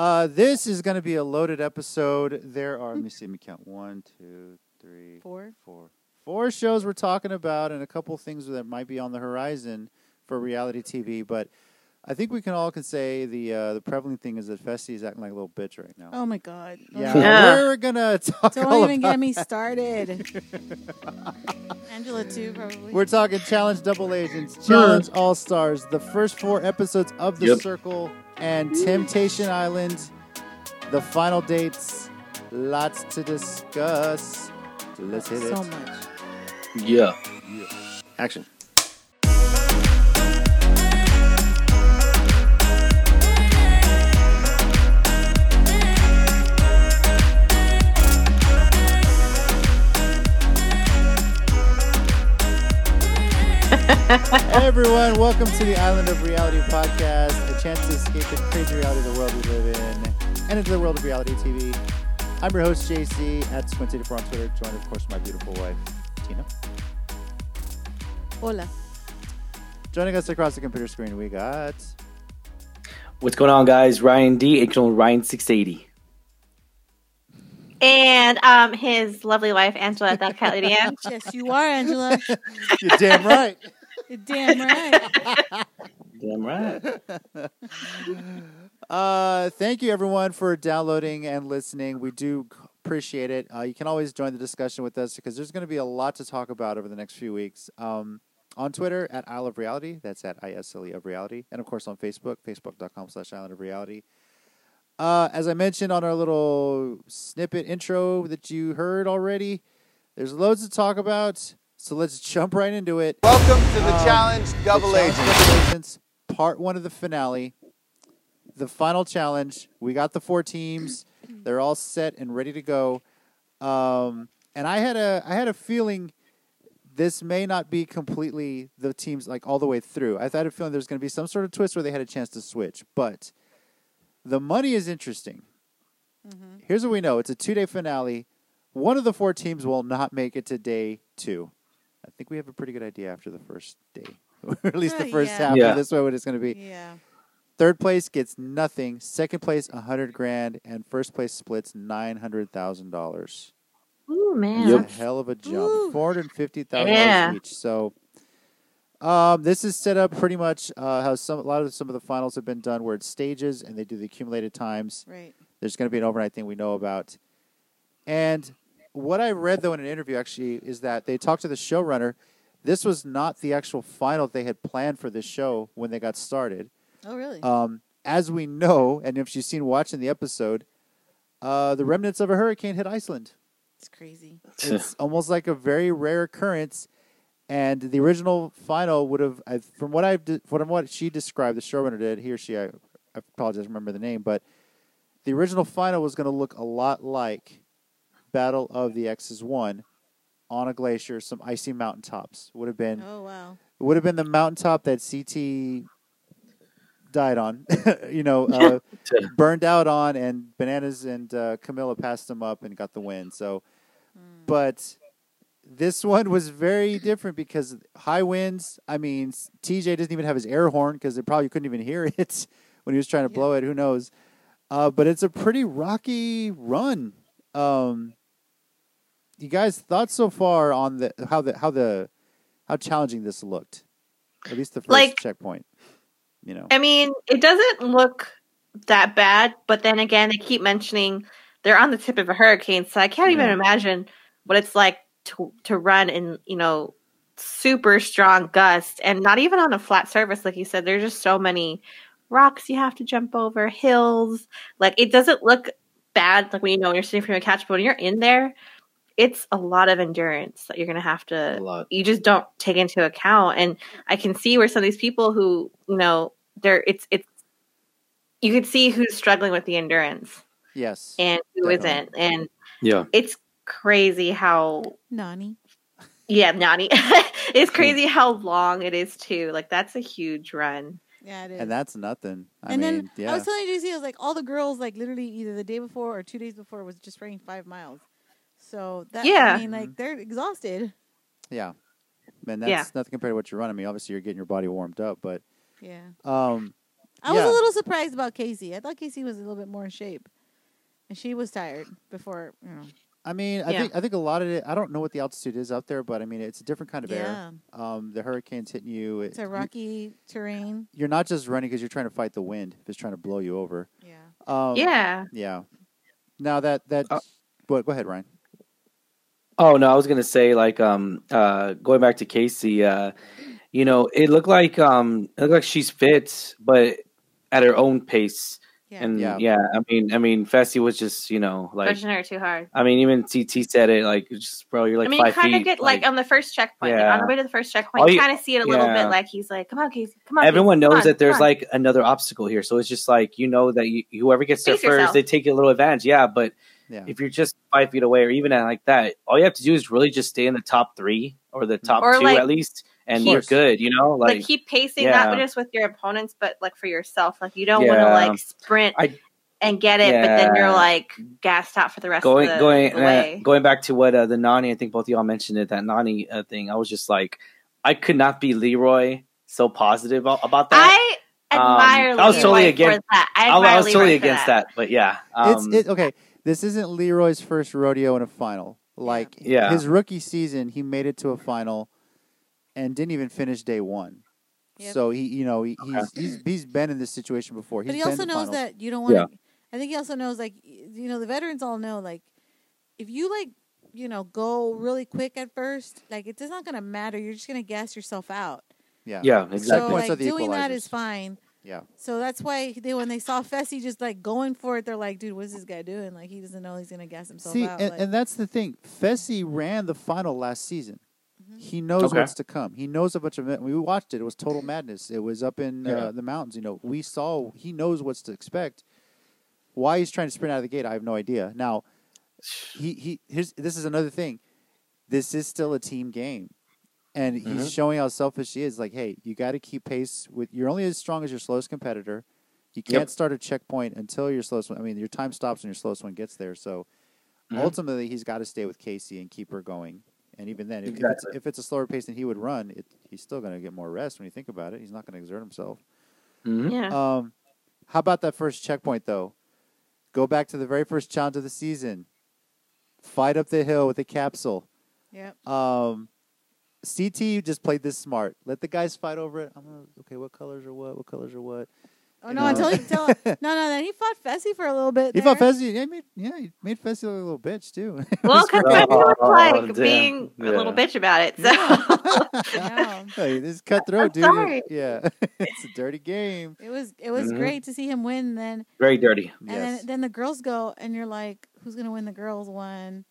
Uh, this is going to be a loaded episode. There are, let me see, let me count. One, two, three, Four. four. Four shows we're talking about and a couple things that might be on the horizon for reality TV. But I think we can all can say the uh, the prevalent thing is that Fessy is acting like a little bitch right now. Oh my god. Yeah, Yeah. we're gonna talk. Don't all even about get me started. Angela too, probably. We're talking Challenge Double Agents, Challenge All Stars, the first four episodes of The Yep. Circle, and Temptation Island. The final dates. Lots to discuss. Let's hit it. so much. Yeah. Action. Hey everyone, welcome to the Island of Reality podcast, a chance to escape the crazy reality of the world we live in and into the world of reality TV. I'm your host, JC, at Squint84 on Twitter, joined, of course, by my beautiful wife, Tina. Hola. Joining us across the computer screen, we got. What's going on, guys? Ryan D, aka Ryan six eighty. And um, his lovely wife, Angela Duck Cat Lady Yes, you are, Angela. You're damn right. You're damn right. Damn right. Uh, thank you everyone for downloading and listening. We do appreciate it. Uh, you can always join the discussion with us because there's going to be a lot to talk about over the next few weeks. Um, on Twitter at Isle of Reality, that's at ISLE of Reality, and of course on Facebook, facebook.com slash Island of Reality. Uh, as I mentioned on our little snippet intro that you heard already, there's loads to talk about. So let's jump right into it. Welcome to the Um, challenge, Double The Challenge Double Agents, part one of the finale. The final challenge. We got the four teams. They're all set and ready to go. Um, and I had a I had a feeling this may not be completely the teams like all the way through. I had a feeling there's going to be some sort of twist where they had a chance to switch. But the money is interesting. Here's what we know: it's a two day finale. One of the four teams will not make it to day two. I think we have a pretty good idea after the first day, or at least the Uh, first yeah. half Yeah. of this way what it's going to be. Yeah. Third place gets nothing. Second place, a hundred grand, and first place splits nine hundred thousand dollars. Ooh, man. Yep. A hell of a jump. Four hundred fifty thousand Yeah. dollars each. So, um, this is set up pretty much uh, how some a lot of some of the finals have been done, where it's stages and they do the accumulated times. Right. There's going to be an overnight thing we know about. And what I read though in an interview actually is that they talked to the showrunner. This was not the actual final they had planned for this show when they got started. Oh, really? Um, as we know, and if you've seen watching the episode, uh, the remnants of a hurricane hit Iceland. it's crazy. It's almost like a very rare occurrence. And the original final would have, from what I've, from what she described, the showrunner did, he or she, I, I apologize, I remember the name, but the original final was going to look a lot like Battle of the X's One on a glacier, some icy mountaintops. Would have been Oh, wow. it would have been the mountaintop that CT died on, you know, uh, burned out on, and Bananas and uh, Camila passed him up and got the win. So, but this one was very different because high winds. I mean, TJ doesn't even have his air horn because they probably couldn't even hear it when he was trying to Yeah. blow it. Who knows? Uh, but it's a pretty rocky run. Um, you guys thoughts so far on the how the how the how challenging this looked? At least the first Like- checkpoint. You know. I mean, it doesn't look that bad, but then again, they keep mentioning they're on the tip of a hurricane, so I can't even imagine what it's like to to run in, you know, super strong gusts and not even on a flat surface like you said. There's just so many rocks you have to jump over, hills. Like it doesn't look bad like when you know when you're sitting from a couch, but when you're in there, it's a lot of endurance that you're gonna have to A lot. you just don't take into account and i can see where some of these people who you know they're it's it's you can see who's struggling with the endurance yes. and who Definitely. not and Yeah. it's crazy how Nany. yeah Nany it's crazy how long it is too like that's a huge run Yeah, it is. and that's nothing. I and mean, then yeah. I was telling you, see, it was like all the girls, like literally either the day before or two days before, was just running five miles. So that, Yeah. I mean, like they're exhausted. yeah. Man, that's Yeah. nothing compared to what you're running. I mean, obviously you're getting your body warmed up, but Yeah. um, I was Yeah. a little surprised about Kaycee. I thought Kaycee was a little bit more in shape, and she was tired before. You know, I mean, I Yeah. think I think a lot of it. I don't know what the altitude is out there, but I mean, it's a different kind of yeah, air. Um, the hurricane's hitting you. it's It- a you- rocky terrain. You're not just running because you're trying to fight the wind. If it's trying to blow you over. Yeah, Um, yeah. Yeah. Now that that. Uh, go, go ahead, Ryan. Oh no, I was gonna say like um uh going back to Kaycee, uh you know, it looked like um it looked like she's fit, but at her own pace. yeah. And Yeah. yeah. I mean I mean Fessy was just, you know, like Pushing her too hard. I mean even TT said it, like just bro, you're like I mean, you kind of feet. get like, on the first checkpoint, like, on the way to the first checkpoint, you you- kind of see it a little bit like he's like, "Come on, Kaycee, come on." everyone Kaycee, knows on, that there's like another obstacle here. So it's just like you know that you, whoever gets there Pace first, yourself. they take a little advantage. Yeah, but Yeah. if you're just five feet away or even at like that, all you have to do is really just stay in the top three or the top Or, two like, at least, and Of you're good. You know, like, like, keep pacing yeah. not just with your opponents, but like for yourself. Like you don't want to like sprint I- and get it, but then you're like gassed out for the rest going of the, going the uh, going back to what uh, the Nany, I think both of y'all mentioned it. That Nany uh, thing, I was just like, I could not be Leroy so positive a- about that. I admire. Um, I was Leroy totally for against- that. I, I, I was totally Leroy for against that. but yeah, it's um, it, okay. This isn't Leroy's first rodeo in a final. Like Yeah. his rookie season, he made it to a final and didn't even finish day one. Yep. So he, you know, he, he's he's he's been in this situation before. He's but he been also knows finals. that you don't want. Yeah. I think he also knows, like you know, the veterans all know, like if you like, you know, go really quick at first, like it's not gonna matter. You're just gonna gas yourself out. Yeah, yeah, exactly. So like doing that equalizers. is fine. Yeah. So that's why they when they saw Fessy just like going for it, they're like, dude, what's this guy doing? Like he doesn't know he's gonna gas himself See, out. and, like, and that's the thing. Fessy ran the final last season. Mm-hmm. He knows Okay. what's to come. He knows a bunch of it. We watched it. It was total madness. It was up in Yeah. uh, the mountains. You know, we saw. He knows what's to expect. Why he's trying to sprint out of the gate, I have no idea. Now, he he. Here's this is another thing. This is still a team game, and he's Mhm. showing how selfish he is. Like, hey, you got to keep pace with. You're only as strong as your slowest competitor. You can't Yep. start a checkpoint until your slowest one. I mean, your time stops when your slowest one gets there. So Mhm. ultimately, he's got to stay with Kaycee and keep her going. And even then, if, if, it's, if it's a slower pace than he would run, it, he's still going to get more rest when you think about it. He's not going to exert himself. Mhm. yeah. Um, how about that first checkpoint, though? Go back to the very first challenge of the season. Fight up the hill with the capsule. yep. Um, CT just played this smart. Let the guys fight over it. I'm gonna okay. What colors are what? What colors are what? Oh you no! know. Until he until no no then he fought Fessy for a little bit. He there. fought Fessy. Yeah, he made yeah, he made Fessy look a little bitch too. well, because Oh, was like damn. being a little bitch about it. So Yeah. hey, this is cutthroat, I'm dude. sorry. Yeah, it's a dirty game. It was it was Mhm. great to see him win. Then very dirty. and Yes. then then the girls go, and you're like, who's gonna win? The girls one,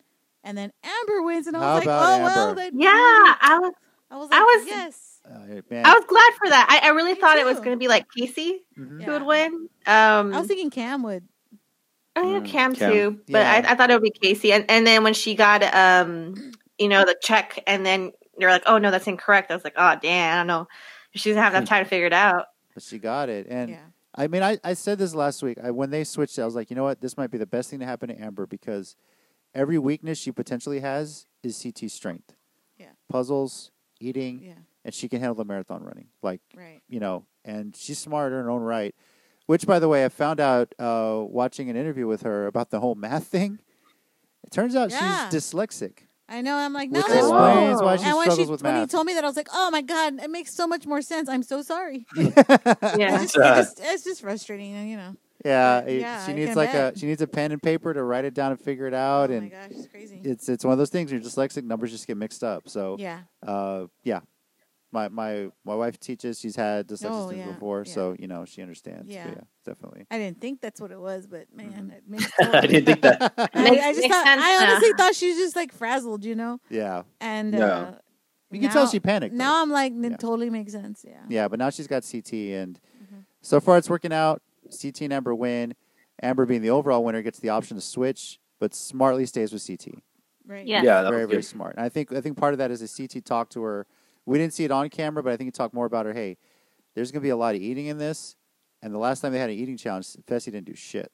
and then Amber wins, and I How was like, about oh well. Amber? Then yeah, I was I was I was- yes. Uh. I was glad for that. I, I really Me thought it was going to be like Kaycee Mhm. Yeah. who would win. Um, I was thinking Kam would. I yeah, Mm, Kam, Kam. too, but Yeah. I, I thought it would be Kaycee. And and then when she got um, you know, the check, and then they're like, "Oh no, that's incorrect." I was like, "Oh damn, I don't know." She doesn't have enough time to figure it out. But she got it, and yeah. I mean, I, I said this last week. I, when they switched, it, I was like, you know what? This might be the best thing to happen to Amber because every weakness she potentially has is CT strength. Yeah. Puzzles, eating, Yeah. and she can handle the marathon running. Like Right. you know, and she's smart in her own right. Which, by the way, I found out uh, watching an interview with her about the whole math thing. It turns out Yeah. she's dyslexic, I know. I'm like, no. which that's wrong. explains why she and when struggles she with when he told me that, I was like, oh my god, it makes so much more sense. I'm so sorry. Yeah. It's just, it just- it's just frustrating, you know. Yeah, it- yeah, she I needs like bet. a she needs a pen and paper to write it down and figure it out, oh and my gosh, it's crazy. it's it's one of those things. When you're dyslexic, numbers just get mixed up. So yeah. uh, yeah. My my my wife teaches. She's had dyslexia Oh, yeah, before, yeah. so you know she understands. Yeah. yeah, definitely. I didn't think that's what it was, but Mm-hmm. man, it makes I didn't think that. I, I just thought sense I now. honestly thought she was just like frazzled, you know. Yeah, And Yeah. uh, you can tell she panicked. though. Now I'm like, it Yeah. totally makes sense. Yeah. Yeah, but now she's got CT, and Mhm. so far it's working out. CT and Amber win. Amber, being the overall winner, gets the option to switch, but smartly stays with CT. Right. Yeah. Yeah, that very was very good. smart. And I think I think part of that is a CT talked to her. We didn't see it on camera, but I think he talked more about her. Hey, there's going to be a lot of eating in this, and the last time they had an eating challenge, Fessy didn't do shit.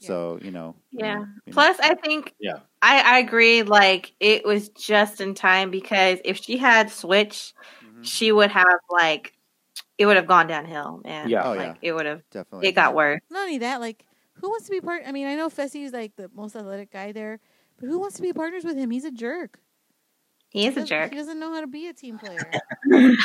Yeah. So you know. Yeah. you know. Plus, I think Yeah. I, I agree. Like it was just in time because if she had switched, Mhm. she would have like it would have gone downhill, man. Yeah. Oh, like yeah. it would have. Definitely. It got worse. Not only that, like who wants to be part? I mean, I know Fessy's like the most athletic guy there, but who wants to be partners with him? He's a jerk. He is He a jerk. He doesn't know how to be a team player.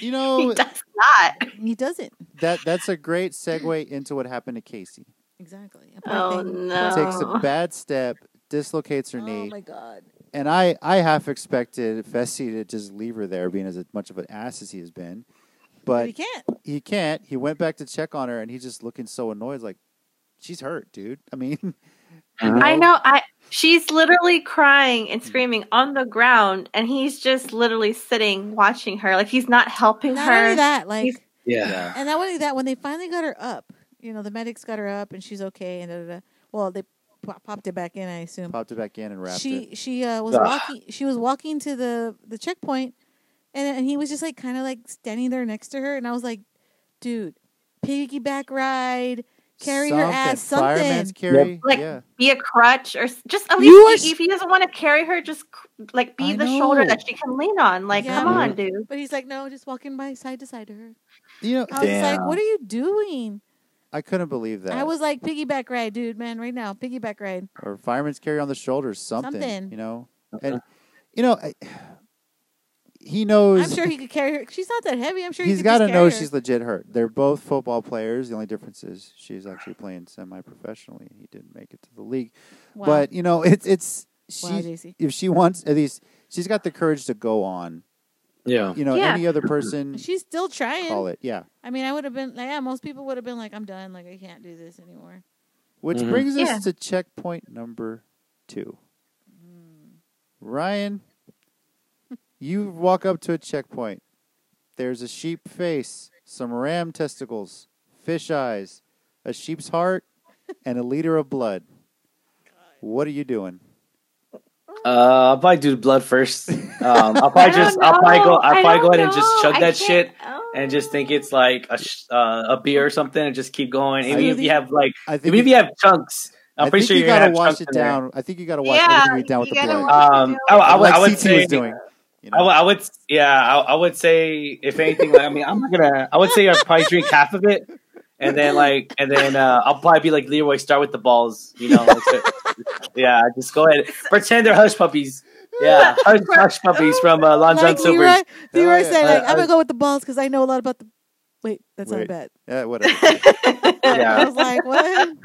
You know, he know does not. he doesn't that that's a great segue into what happened to Kaycee. exactly. Oh thing. no. Takes a bad step, dislocates her Oh knee, Oh my god. and I I half expected Fessy to just leave her there, being as much of an ass as he has been, But, but he can't. he can't. He went back to check on her, and he's just looking so annoyed, like she's hurt, dude. I mean, you I know. I she's literally crying and screaming on the ground, and he's just literally sitting watching her. Like he's not helping Not her. only that, like, He's- Yeah. Yeah. and not only that, when they finally got her up, you know, the medics got her up and she's okay, and da, da, da. well, they pop- popped it back in, I assume. popped it back in and wrapped she it. she uh, was Ugh. walking. She was walking to the the checkpoint, and and he was just like kind of like standing there next to her, and I was like, dude, piggyback ride, carry her ass, something. Fireman's carry. Like, yeah. be a crutch or just at You least are if he doesn't want to carry her, just like be I the shoulder that she can lean on. Like, Yeah. come on, dude. But he's like, no, just walking by side to side to her. You know, I was like, what are you doing? I couldn't believe that. I was like, piggyback ride, dude, man, right now, piggyback ride. or fireman's carry on the shoulders, something. Something. You know, and you know, I, he knows. I'm sure he could carry her. She's not that heavy. I'm sure He's he got got to know she's legit hurt. They're both football players. The only difference is she's actually playing semi-professionally. He didn't make it to the league, Wow. but you know, it's it's she. wow, if she wants, at least she's got the courage to go on. Yeah. You know, Yeah. any other person She's still trying. call it, yeah. I mean, I would have been, yeah, most people would have been like, I'm done. Like, I can't do this anymore. Which Mhm. brings us to checkpoint number two. Ryan, you walk up to a checkpoint. There's a sheep face, some ram testicles, fish eyes, a sheep's heart, and a liter of blood. What are you doing? Uh, I'll probably do the blood first. Um, I'll probably don't just, I'll probably go. I'll probably go don't ahead and just chug I that shit oh. and just think it's like a sh- uh, a beer or something, and just keep going. Even if you have like, I think even if you, you have chunks, I'm I pretty think sure you you're gonna gotta wash it in there. down. I think you gotta wash Yeah, everything down with the blood. wash- Um, I, I, would, like I would CT say, was doing. You I, would- know? I would, yeah, I, I would say if anything, like, I mean, I'm not gonna. I would say I'd probably drink half of it, and then like, and then uh, I'll probably be like Leroy, start with the balls, you know. Like, so- yeah, just go ahead, pretend they're hush puppies. Yeah, hush, hush puppies from uh, Long John like Silver's. Leroy, Leroy yeah. said, like, Uh, I'm going to go with the balls because I know a lot about the. Wait, that's Wait. not bad. Yeah, whatever. I was like, what?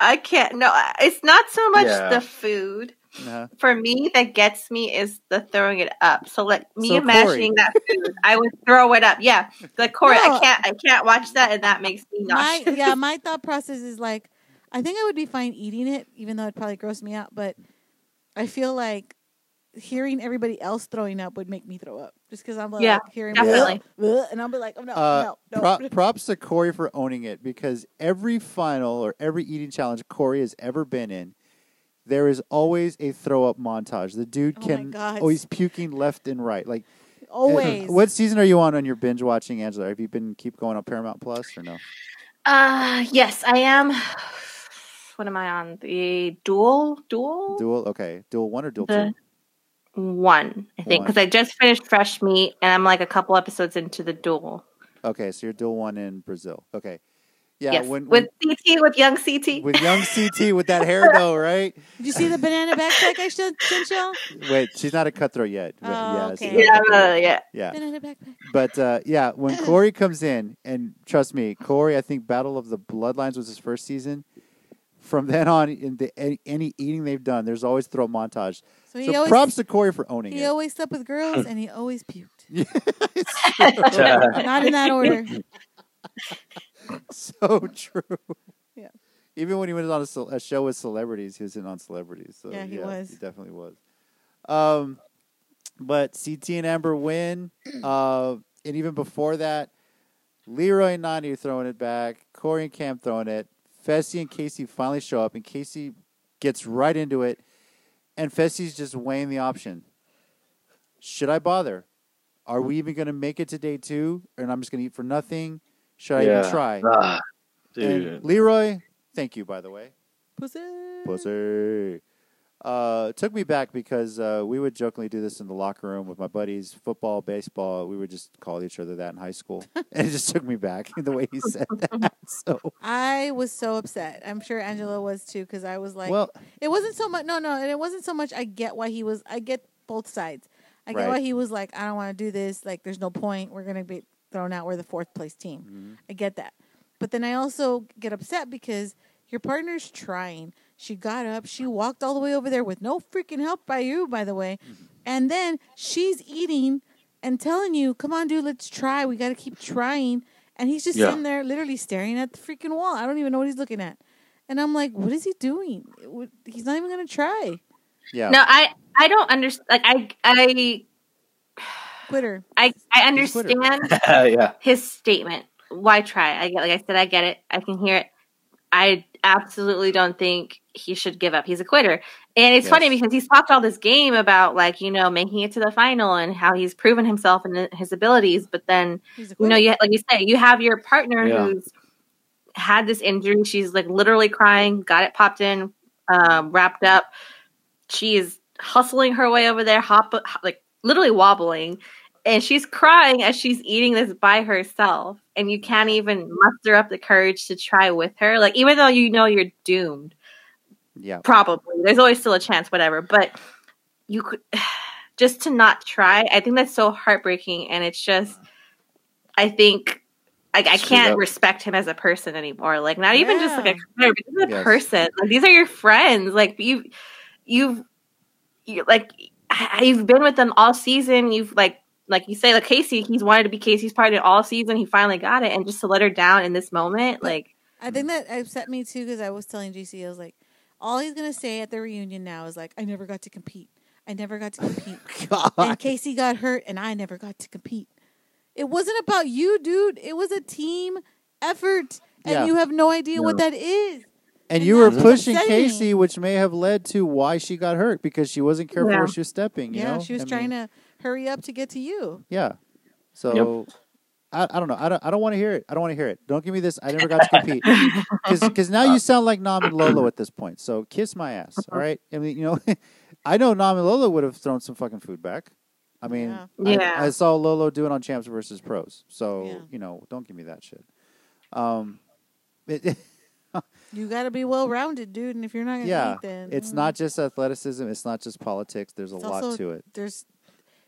I can't. No, it's not so much Yeah. the food. Uh-huh. For me, that gets me is the throwing it up. So like me So, imagining that food, I would throw it up. Yeah, like Cory, No. I can't. I can't watch that, and that makes me my nauseous. yeah, my thought process is like, I think I would be fine eating it, even though it'd probably gross me out. But I feel like hearing everybody else throwing up would make me throw up, just because I'm like Yeah, hearing definitely. "Ugh," and I'll be like, oh no, Uh, no, no. Pro- props to Cory for owning it because every final or every eating challenge Cory has ever been in, there is always a throw up montage. The dude Oh my can God. always puking left and right. Like Always. What season are you on on your binge watching, Angela? Have you been keep going on Paramount Plus or no? Uh, yes, I am. What am I on? The Duel, Duel, Duel. Okay, Duel one or Duel The- two? one, I think, One. because I just finished Fresh Meat, and I'm like a couple episodes into the Duel. Okay, so you're Duel one in Brazil. Okay, yeah. yes, when, with CT, with young CT. with young CT with that hair though, right? Did you see the banana backpack I sent sent y'all? Wait, she's not a cutthroat yet. Oh, yeah, okay. not a yeah, uh, yeah. yeah. Banana backpack. But uh, yeah, when Cory comes in, and trust me, Cory, I think Battle of the Bloodlines was his first season. From then on, in the any, any eating they've done, there's always throw montage. So he So always props to Cory for owning he it. always slept with girls and he always puked. It's Not in that order. so true. Yeah. Even when he went on a, a show with celebrities, he was in on celebrities. So Yeah, he was. He definitely was. Um, but CT and Amber win. Uh, and even before that, Leroy and Nany are throwing it back. Cory and Kam throwing it. Fessy and Kaycee finally show up, and Kaycee gets right into it. And Fessy's just weighing the option. Should I bother? Are we even going to make it to day two? And I'm just going to eat for nothing? Should I Yeah. even try? Ah, And. Leroy, thank you, by the way. Pussy. Pussy. uh, took me back because uh, we would jokingly do this in the locker room with my buddies, football, baseball. We would just call each other that in high school, and it just took me back the way he said that. So, I was so upset. I'm sure Angela was too because I was like, well, it wasn't so much. No, no, and it wasn't so much. I get why he was. I get both sides. I get Right. why he was like, I don't want to do this. Like, there's no point. We're gonna be thrown out. We're the fourth place team. Mm-hmm. I get that, but then I also get upset because your partner's trying. She got up. She walked all the way over there with no freaking help by you, by the way, Mm-hmm. and then she's eating and telling you, "Come on, dude, let's try. We got to keep trying." And he's just Yeah. sitting there, literally staring at the freaking wall. I don't even know what he's looking at. And I'm like, what is he doing? He's not even gonna try. yeah, No, I I don't understand. Like I I Quitter. I I He's a quitter. understand yeah. his statement. Why try? I get like I said, I get it. I can hear it. I absolutely don't think he should give up. He's a quitter. And it's Yes. funny because he's talked all this game about like, you know, making it to the final and how he's proven himself and his abilities, but then you know, you like you say, you have your partner Yeah. who's had this injury. She's like literally crying, got it popped in, um, wrapped up. She is hustling her way over there, hop like literally wobbling, and she's crying as she's eating this by herself. And you can't even muster up the courage to try with her. Like even though you know you're doomed, yeah. probably there's always still a chance, whatever. But you could just to not try. I think that's so heartbreaking, and it's just. I think I, I can't respect him as a person anymore. Like not even just like a competitor, but a Yes. person. Like these are your friends. Like you, you've, you like you've been with them all season. You've like like you say, like Kaycee, he's wanted to be Kaycee's partner all season. He finally got it, and just to let her down in this moment, like I think that upset me too because I was telling GC, I was like, all he's gonna say at the reunion now is like, I never got to compete. I never got to compete. and Kaycee got hurt, and I never got to compete. It wasn't about you, dude. It was a team effort, and Yeah. you have no idea what that is. And And you were pushing upsetting. Kaycee, which may have led to why she got hurt because she wasn't careful Yeah. where she was stepping. You yeah, know? she was I trying mean, to hurry up to get to you. Yeah. So I, I don't know. I don't I don't want to hear it. I don't want to hear it. Don't give me this. I never got to compete because now you sound like Nam and Lolo at this point. So kiss my ass. All right. I mean, you know, I know Nam and Lolo would have thrown some fucking food back. I mean, Yeah. I- Yeah. I, saw Lolo do it on Champs versus Pros. So Yeah. you know, don't give me that shit. Um, it, You got to be well rounded, dude. And if you're not gonna yeah, eat, then it's mm. not just athleticism. It's not just politics. There's a It's lot also- to it. There's,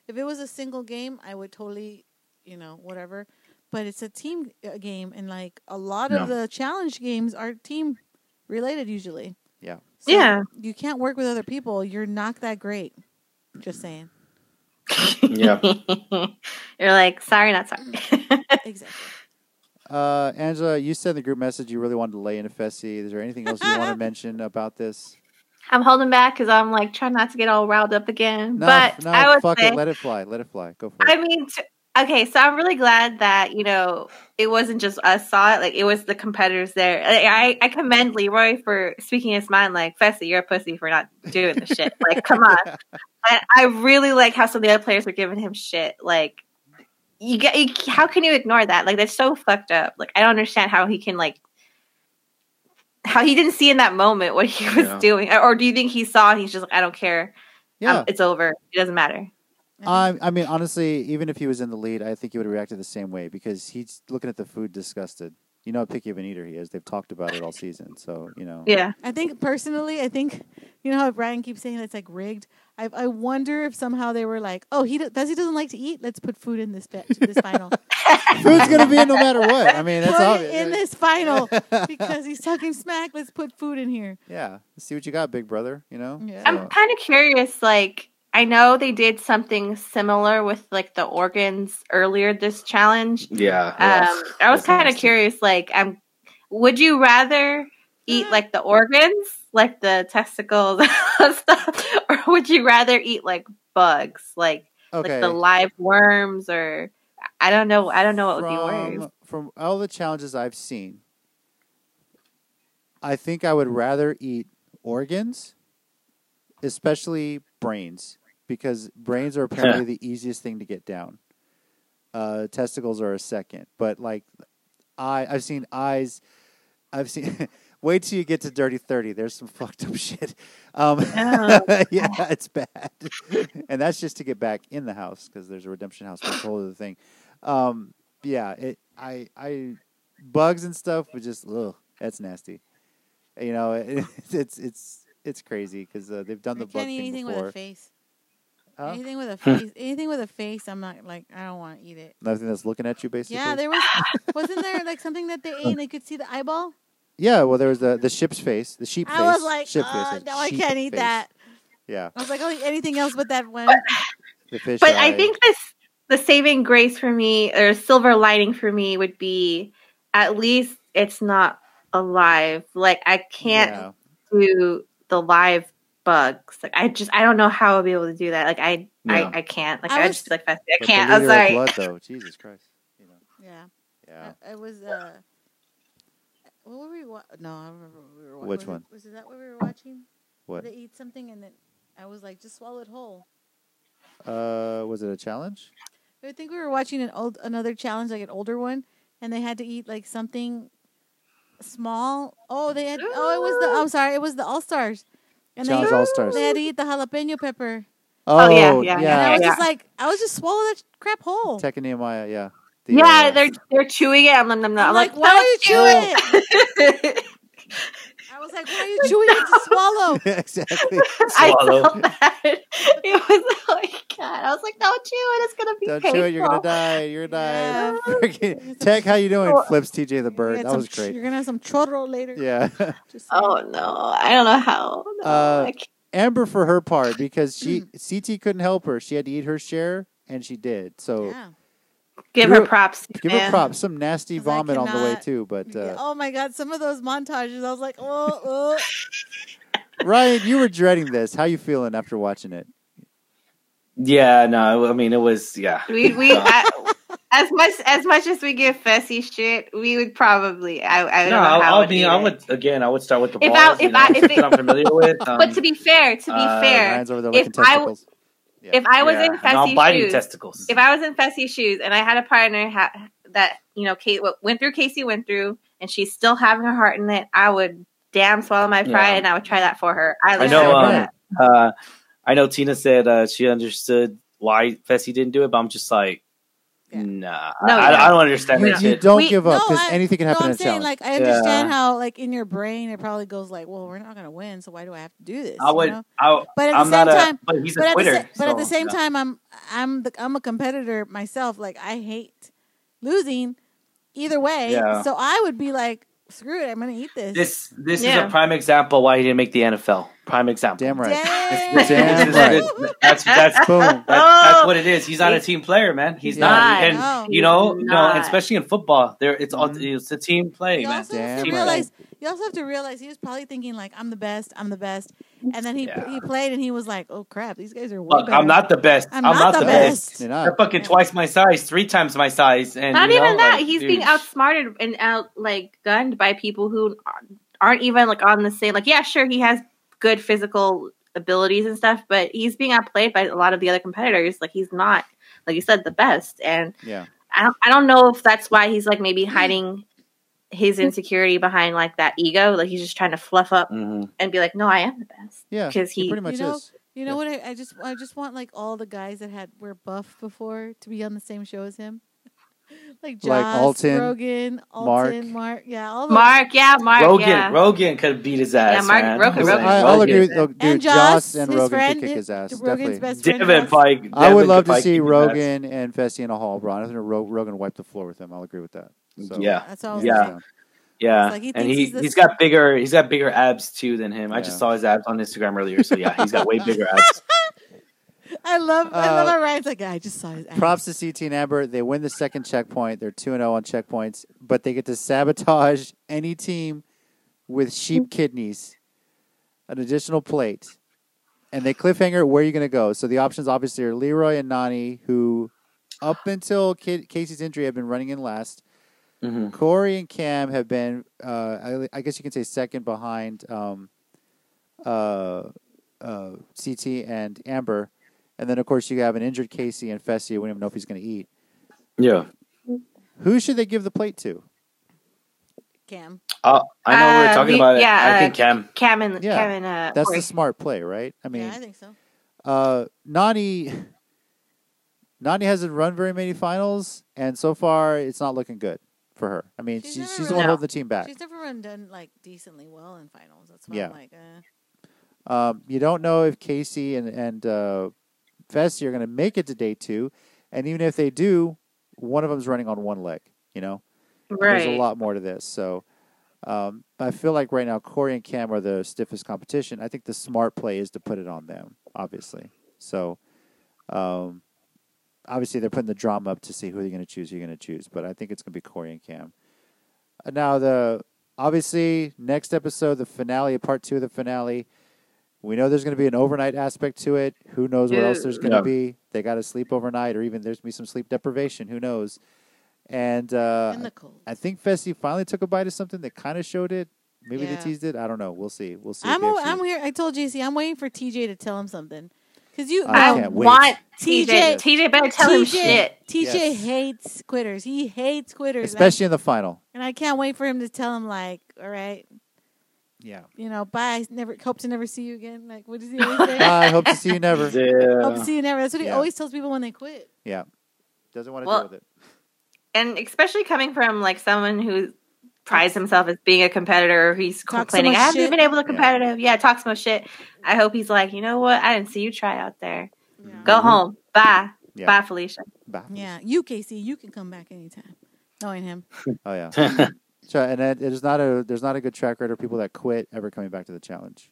if it was a single game, I would totally, you know, whatever. But it's a team uh, game, and like a lot of the challenge games are team related usually. Yeah. So Yeah. You can't work with other people. You're not that great. Just saying. Yeah. you're like sorry, not sorry. Exactly. Uh, Angela, you said in the group message you really wanted to lay into Fessy. Is there anything else you want to mention about this? I'm holding back because I'm like trying not to get all riled up again. No, but no, I would fuck say, it. Let it fly. Let it fly. Go for it. I mean, t- okay, so I'm really glad that you know it wasn't just us saw it; like it was the competitors there. Like, I I commend Leroy for speaking his mind. Like, Fessy, you're a pussy for not doing the shit. Like, come on. And I really like how some of the other players were giving him shit. Like, you get you, how can you ignore that? Like, that's so fucked up. Like, I don't understand how he can like. How he didn't see in that moment what he was Yeah. doing, or do you think he saw and he's just like, I don't care, yeah. Um, it's over, it doesn't matter. I, I mean, honestly, even if he was in the lead, I think he would have reacted the same way because he's looking at the food disgusted. You know how picky of an eater he is. They've talked about it all season. So, you know. Yeah. I think personally, I think you know how Brian keeps saying it's like rigged. I I wonder if somehow they were like, oh, he do- Fessy doesn't like to eat. Let's put food in this bet this final. Food's going to be in no matter what. I mean, that's put obvious. it in this final because he's talking smack. Let's put food in here. Yeah. See what you got, big brother. You know? Yeah. I'm So- kind of curious. Like, I know they did something similar with like the organs earlier this challenge. Yeah. Um, I was kind of curious. Like, um, would you rather eat like the organs, like the testicles stuff, or would you rather eat like bugs, like okay. like the live worms, or I don't know. I don't know what would be worse. from, from all the challenges I've seen, I think I would rather eat organs, especially brains, because brains are apparently the easiest thing to get down. Uh, testicles are a second, but like, I I've seen eyes, I've seen. Wait till you get to Dirty Thirty. There's some fucked up shit. Um, Oh. yeah, it's bad, and that's just to get back in the house because there's a redemption house. That's a whole other thing. Um, yeah, it. I. I. Bugs and stuff was just. Ugh, that's nasty. You know, it, it's it's it's crazy because uh, they've done I the bug can't eat thing anything before. With a face. Huh? Anything with a face. anything with a face. I'm not like. I don't want to eat it. Nothing that's looking at you, basically. Yeah, there was. wasn't there like something that they ate and they could see the eyeball? Yeah, well, there was the the ship's face, the sheep face. I was like, ship uh, face, no, I can't eat face. that. Yeah, I was like, I'll eat anything else but that one. the fish. But I think this the saving grace for me or silver lining for me would be at least it's not alive. Like I can't Yeah. do the live bugs. Like I just I don't know how I'll be able to do that. Like I Yeah. I, I can't. Like I I, was- just like I can't. I'm leader of sorry. blood, though. Jesus Christ. You know. yeah, Yeah. I- it was. uh What were we? Wa- no, I don't remember what we were watching. Which was one? It, was it that what we were watching? What? They eat something and then I was like, just swallow it whole. Uh, was it a challenge? I think we were watching an old another challenge, like an older one, and they had to eat like something small. Oh, they had. Oh, it was the. I'm sorry, it was the All Stars, and Challenge they All Stars. they had to eat the jalapeno pepper. Oh, yeah, yeah, yeah, And I was yeah. just like, I was just swallow that crap whole. Teck and Nehemiah, yeah. The, yeah, uh, they're they're chewing it. I'm, I'm, I'm, I'm like, like, why are you chewing chewing it? I was like, why are you chewing it to swallow? exactly. I Swallow. felt that. It was like God. I was like, don't chew it. It's gonna be Don't painful. chew it. You're gonna die. You're gonna Yeah. die. Teck, how you doing? Flips TJ the bird. You had That some was ch- great. You're gonna have some chorro later. Yeah. Just. Oh no, I don't know how. No, Uh, Amber for her part because she CT couldn't help her. She had to eat her share, and she did. So yeah. Give give her her- props. give her props. Some nasty I vomit on the way too. But uh, Oh my god, some of those montages, I was like, oh, oh. Ryan, you were dreading this. How you feeling after watching it? Yeah, no, I mean it was yeah. We we I, as much as much as we give Fessy shit, we would probably. I I don't No, know I, how I it mean would I be. would again. I would start with the If balls. I- you if know, I- if it- I'm familiar with. Um, But to be fair, to be uh, fair, Ryan's over there if I testicles. Yeah. if I was yeah, in and I'm Fessy's shoes, testicles. if I was in Fessy's shoes and I had a partner ha- that you know Kate went through Kaycee went through, and she's still having her heart in it, I would damn swallow my pride Yeah. and I would try that for her. I, I know. um. Uh, I know Tina said uh, she understood why Fessy didn't do it, but I'm just like, Yeah. nah. No, I, yeah. I don't understand you, that you shit. don't We- give up because I- anything can happen. No, happen I'm in a saying challenge. like I understand Yeah. how like in your brain it probably goes like, well, we're not gonna win, so why do I have to do this? I would. You know? I, But at I'm the same not time, a. But he's a but at, the quitter. sa- but at the same yeah. time, I'm I'm the I'm a competitor myself. Like I hate losing either way. Yeah. So I would be like, screw it, I'm gonna eat this. this this is a prime example why he didn't make the NFL. Prime example. Damn right. Dang. Damn this is- right. that's that's Boom. That, that's what it is. He's not a team player, man. He's He's not. not. And No. you know, no, especially in football, there it's all Mhm. it's a team play, you man. also have Damn to right. Realize you also have to realize he was probably thinking like I'm the best, I'm the best, and then he Yeah. he played and he was like, oh crap, these guys are way Look, better. I'm not the best. I'm I'm, not not, the the best. best. You're They're not. fucking twice my size, three times my size, and Not you even know, that. like, He's dude, being outsmarted and out like gunned by people who aren't even like on the same. Like, yeah, sure, he has good physical abilities and stuff, but he's being outplayed by a lot of the other competitors. Like, he's not, like you said, the best. And Yeah. I don't, I don't know if that's why he's like maybe hiding his insecurity behind like that ego. Like, he's just trying to fluff up Mhm. and be like, no, I am the best. Yeah. Because He he, pretty much You know, is. You know Yeah. what? I, I just I just want like all the guys that had were buff before to be on the same show as him. like Josh, Like Alton, Rogan, Mark. Alton, Mark. Yeah, all. Mark, yeah, Mark, Rogan, yeah. Rogan could beat his ass. Yeah, Mark- man. Rogan- I'm Well, Rogan- saying, I, I'll agree with dude, And Joss, Joss, and Rogan friend, could kick his ass. Rogan's Definitely. best friend. Devin Joss. probably. I would love to see kick his ass. Rogan and Fessy in a hall, bro. I think Rogan wiped the floor with him. I'll agree with that. So, Yeah, That's all. Yeah. saying. yeah, like he and he he's, he's got bigger he's got bigger abs too than him. I just saw his abs on Instagram earlier, so yeah, he's got way bigger abs. I love. I love Uh, how Ryan's like, I just saw his. ass." Props to CT and Amber. They win the second checkpoint. They're 2 and 0 on checkpoints, but they get to sabotage any team with sheep kidneys, an additional plate. And they cliffhanger where are you going to go? So the options obviously are Leroy and Nany, who up until Kid- Kaycee's injury have been running in last. Hmm Cory and Kam have been, uh, I, I guess you can say, second behind um, uh, uh, CT and Amber. And then, of course, you have an injured Kaycee and Fessy. We don't even know if he's going to eat. Yeah, Who should they give the plate to? Kam. Uh, I know we Uh, were talking we- about it. yeah, I uh, think Kam. Kam and Yeah, Kam and uh, That's Cory. the smart play, right? I mean, yeah, I think so. uh, Nany, Nany hasn't run very many finals, and so far it's not looking good for her. I mean, She's she's, she's the one No. holding the team back. She's never run done like decently well in finals. That's why Yeah. I'm like, uh, Um, you don't know if Kaycee and and uh, Fessy are going to make it to day two, and even if they do, one of them's running on one leg. You know, right. there's a lot more to this. So um, I feel like right now Cory and Kam are the stiffest competition. I think the smart play is to put it on them, obviously. So um, obviously they're putting the drama up to see who they're going to choose. Who you're going to choose, but I think it's going to be Cory and Kam. Uh, Now the obviously next episode, the finale, part two of the finale. We know there's going to be an overnight aspect to it. Who knows what else there's going to Yeah. be? They got to sleep overnight, or even there's going to be some sleep deprivation. Who knows? And uh, in. I think Fessy finally took a bite of something that kind of showed it. Maybe they teased it. I don't know. We'll see. We'll see. I'm they o- actually- I'm here. I told JC I'm waiting for TJ to tell him something because you. I I can't wait. want TJ TJ. TJ better tell him TJ shit. TJ Yes. hates quitters. He hates quitters. and I- especially in the final. and I can't wait for him to tell him like, all right, Yeah. you know, bye. Never hope to never see you again. Like, what does he always say? I hope to see you never. hope to see you never. That's what he Yeah. always tells people when they quit. Yeah. Doesn't want to Well, deal with it. and especially coming from like someone who prides himself as being a competitor, he's Talks complaining, much I haven't shit." been able to competitive. Yeah, talk so much shit. I hope he's like, you know what? I didn't see you try out there. Yeah. Go mm-hmm. home. Bye. Yeah. Bye, Felicia. Bye. Yeah, you Kaycee, you can come back anytime. Knowing him, Oh yeah. so, and it, it is not a there's not a good track record of people that quit ever coming back to the challenge.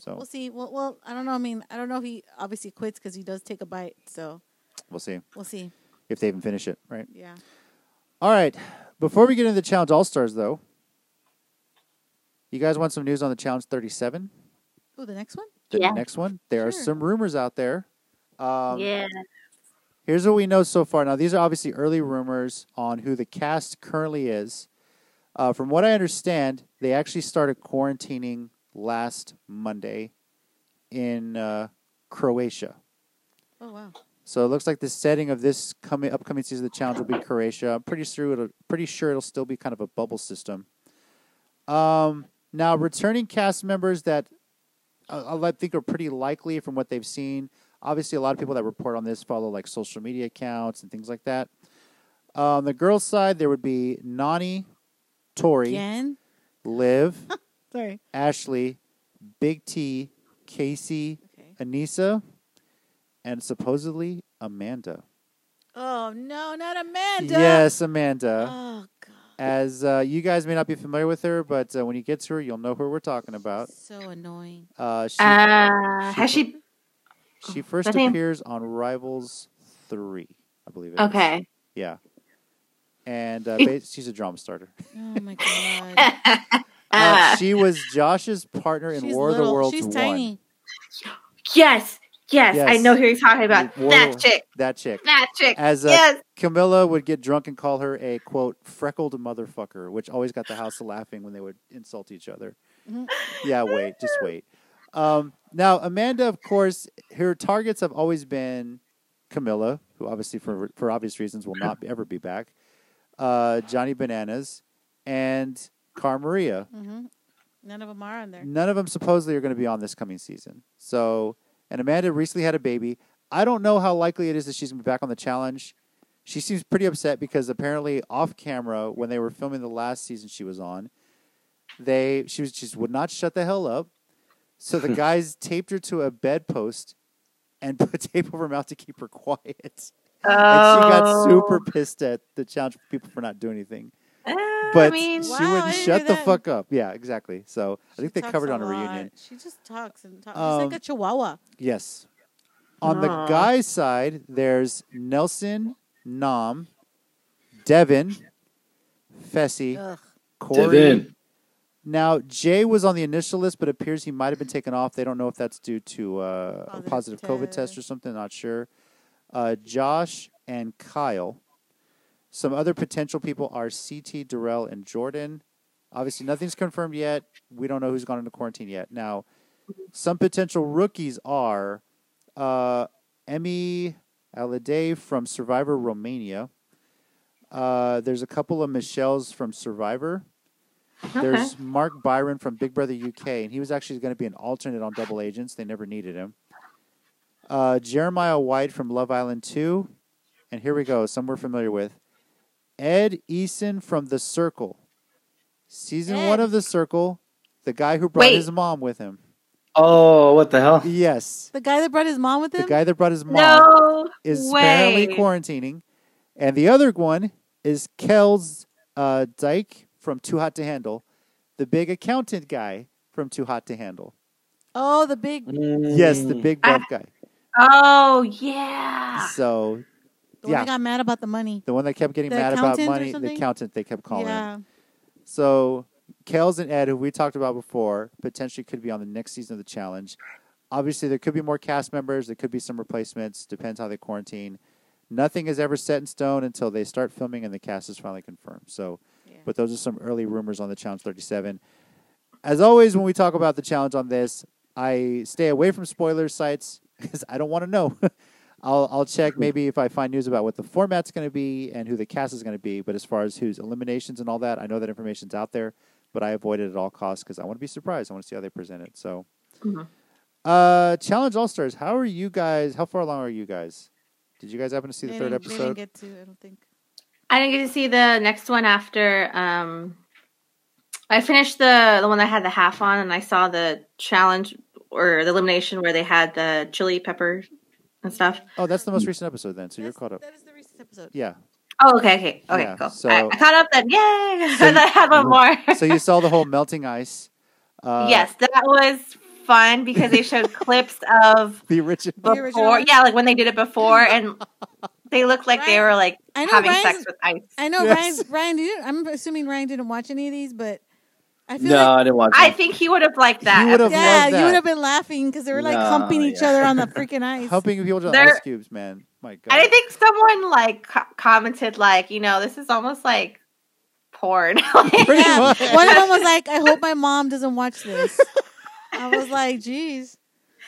So we'll see. Well, well, I don't know. I mean, I don't know if he obviously quits because he does take a bite. So we'll see we'll see. if they even finish it. Right. Yeah. All right. Before we get into the challenge all stars, though, you guys want some news on the challenge 37? Oh, the next one. The Yeah. next one. There are some rumors out there. Um, yeah. Here's what we know so far. Now, these are obviously early rumors on who the cast currently is. Uh, from what I understand, they actually started quarantining last Monday in uh, Croatia. Oh wow. So it looks like the setting of this coming upcoming season of the challenge will be Croatia. I'm pretty sure it'll pretty sure it'll still be kind of a bubble system. Um, now returning cast members that uh, I think are pretty likely from what they've seen. Obviously, a lot of people that report on this follow like social media accounts and things like that. On the girls' side, there would be Nany, Tori, Again. Liv, Sorry. Ashley, Big T, Kaycee, Okay. Aneesa, and supposedly Amanda. Oh no, not Amanda. Yes, Amanda. Oh god. As uh, you guys may not be familiar with her, but uh, when you get to her, you'll know who we're talking about. So annoying. Uh, she Uh, has she? she first I think- appears on Rivals three, I believe. It is. Okay. Yeah. And uh, she's a drama starter. Oh my god. Uh, Uh, she was Josh's partner in She's War of the Worlds She's 1. tiny. yes. Yes. I know who you're talking about. War- that chick. That chick. That chick. As uh, yes. Camila would get drunk and call her a quote freckled motherfucker, which always got the house laughing when they would insult each other. Mhm. Yeah, wait, just wait. Um, now Amanda, of course, her targets have always been Camila, who obviously for for obvious reasons will not ever be back. Uh, Johnny Bananas and Cara Maria. hmm None of them are on there. None of them supposedly are going to be on this coming season. So, and Amanda recently had a baby. I don't know how likely it is that she's going to be back on the challenge. She seems pretty upset because apparently off camera when they were filming the last season she was on, they she was just would not shut the hell up. So the guys taped her to a bedpost and put tape over her mouth to keep her quiet. Oh. And she got super oh. pissed at the challenge people for not doing anything. Uh, But I mean, she Wow, wouldn't shut the that. fuck up. Yeah, exactly. So I think She they covered on a lot. reunion. She just talks and talks. Um, She's like a chihuahua. Yes. On the Aw. guy's side, there's Nelson, Nam, Devin, Fessy, Ugh. Cory. Devin. Now, Jay was on the initial list, but appears he might have been taken off. They don't know if that's due to uh, a Positive positive COVID test or something. Not sure. Uh, Josh and Kyle. Some other potential people are CT, Darrell, and Jordan. Obviously, nothing's confirmed yet. We don't know who's gone into quarantine yet. Now, some potential rookies are uh, Emy Alupei from Survivor Romania. Uh, there's a couple of Michelles from Survivor. There's Mark Byron from Big Brother UK, and he was actually going to be an alternate on Double Agents. They never needed him. Uh, Jeremiah White from Love Island 2. And here we go, some we're familiar with. Ed Eason from The Circle. Season Ed. one of The Circle. The guy who brought Wait. his mom with him. Oh, what the hell? Yes. The guy that brought his mom with him. The guy that brought his mom No is way. apparently quarantining. And the other one is Kelz uh, Dyke from Too Hot to Handle, the big accountant guy from Too Hot to Handle. oh, the big, Yes, the Mm. big buff guy. Oh yeah. So the one Yeah. that got mad about the money. the one that kept getting The mad about money, the accountant they kept calling him. yeah. So Kelz and Ed, who we talked about before, potentially could be on the next season of the challenge. Obviously, there could be more cast members. There could be some replacements. Depends how they quarantine. Nothing is ever set in stone until they start filming and the cast is finally confirmed. So, Yeah. but those are some early rumors on the challenge 37. As always, when we talk about the challenge on this, I stay away from spoiler sites because I don't want to know. I'll I'll check maybe if I find news about what the format's going to be and who the cast is going to be. But as far as who's eliminations and all that, I know that information's out there, but I avoid it at all costs because I want to be surprised. I want to see how they present it. So, Mhm. uh, challenge all stars. How are you guys? How far along are you guys? Did you guys happen to see the They third didn't- They episode? didn't get to. I don't think. I didn't get to see the next one after. Um, I finished the the one that had the half on, and I saw the challenge or the elimination where they had the chili pepper and stuff. Oh, that's the most recent episode then. So you're caught up. That is the recent episode. Yeah. Oh, okay, okay, okay, Yeah, cool. so- I, I caught up then. Yay! So- and I had one more. So you saw the whole melting ice. Uh, yes, that was fun because they showed clips of The original. The original before. Yeah, like when they did it before, and they looked like they were like I know having Ryan's- sex with ice. I know Yes. Ryan. Ryan, did I'm assuming Ryan didn't watch any of these, but I feel No, like I didn't watch I it. think he would have liked that. He would have yeah, loved you would have been laughing because they were like No, humping each other on the freaking ice. Helping people with ice cubes, man. My God. And I think someone like co- commented like, you know, this is almost like porn. Pretty Yeah. much. One of them was like, "I hope my mom doesn't watch this." I was like, "Geez."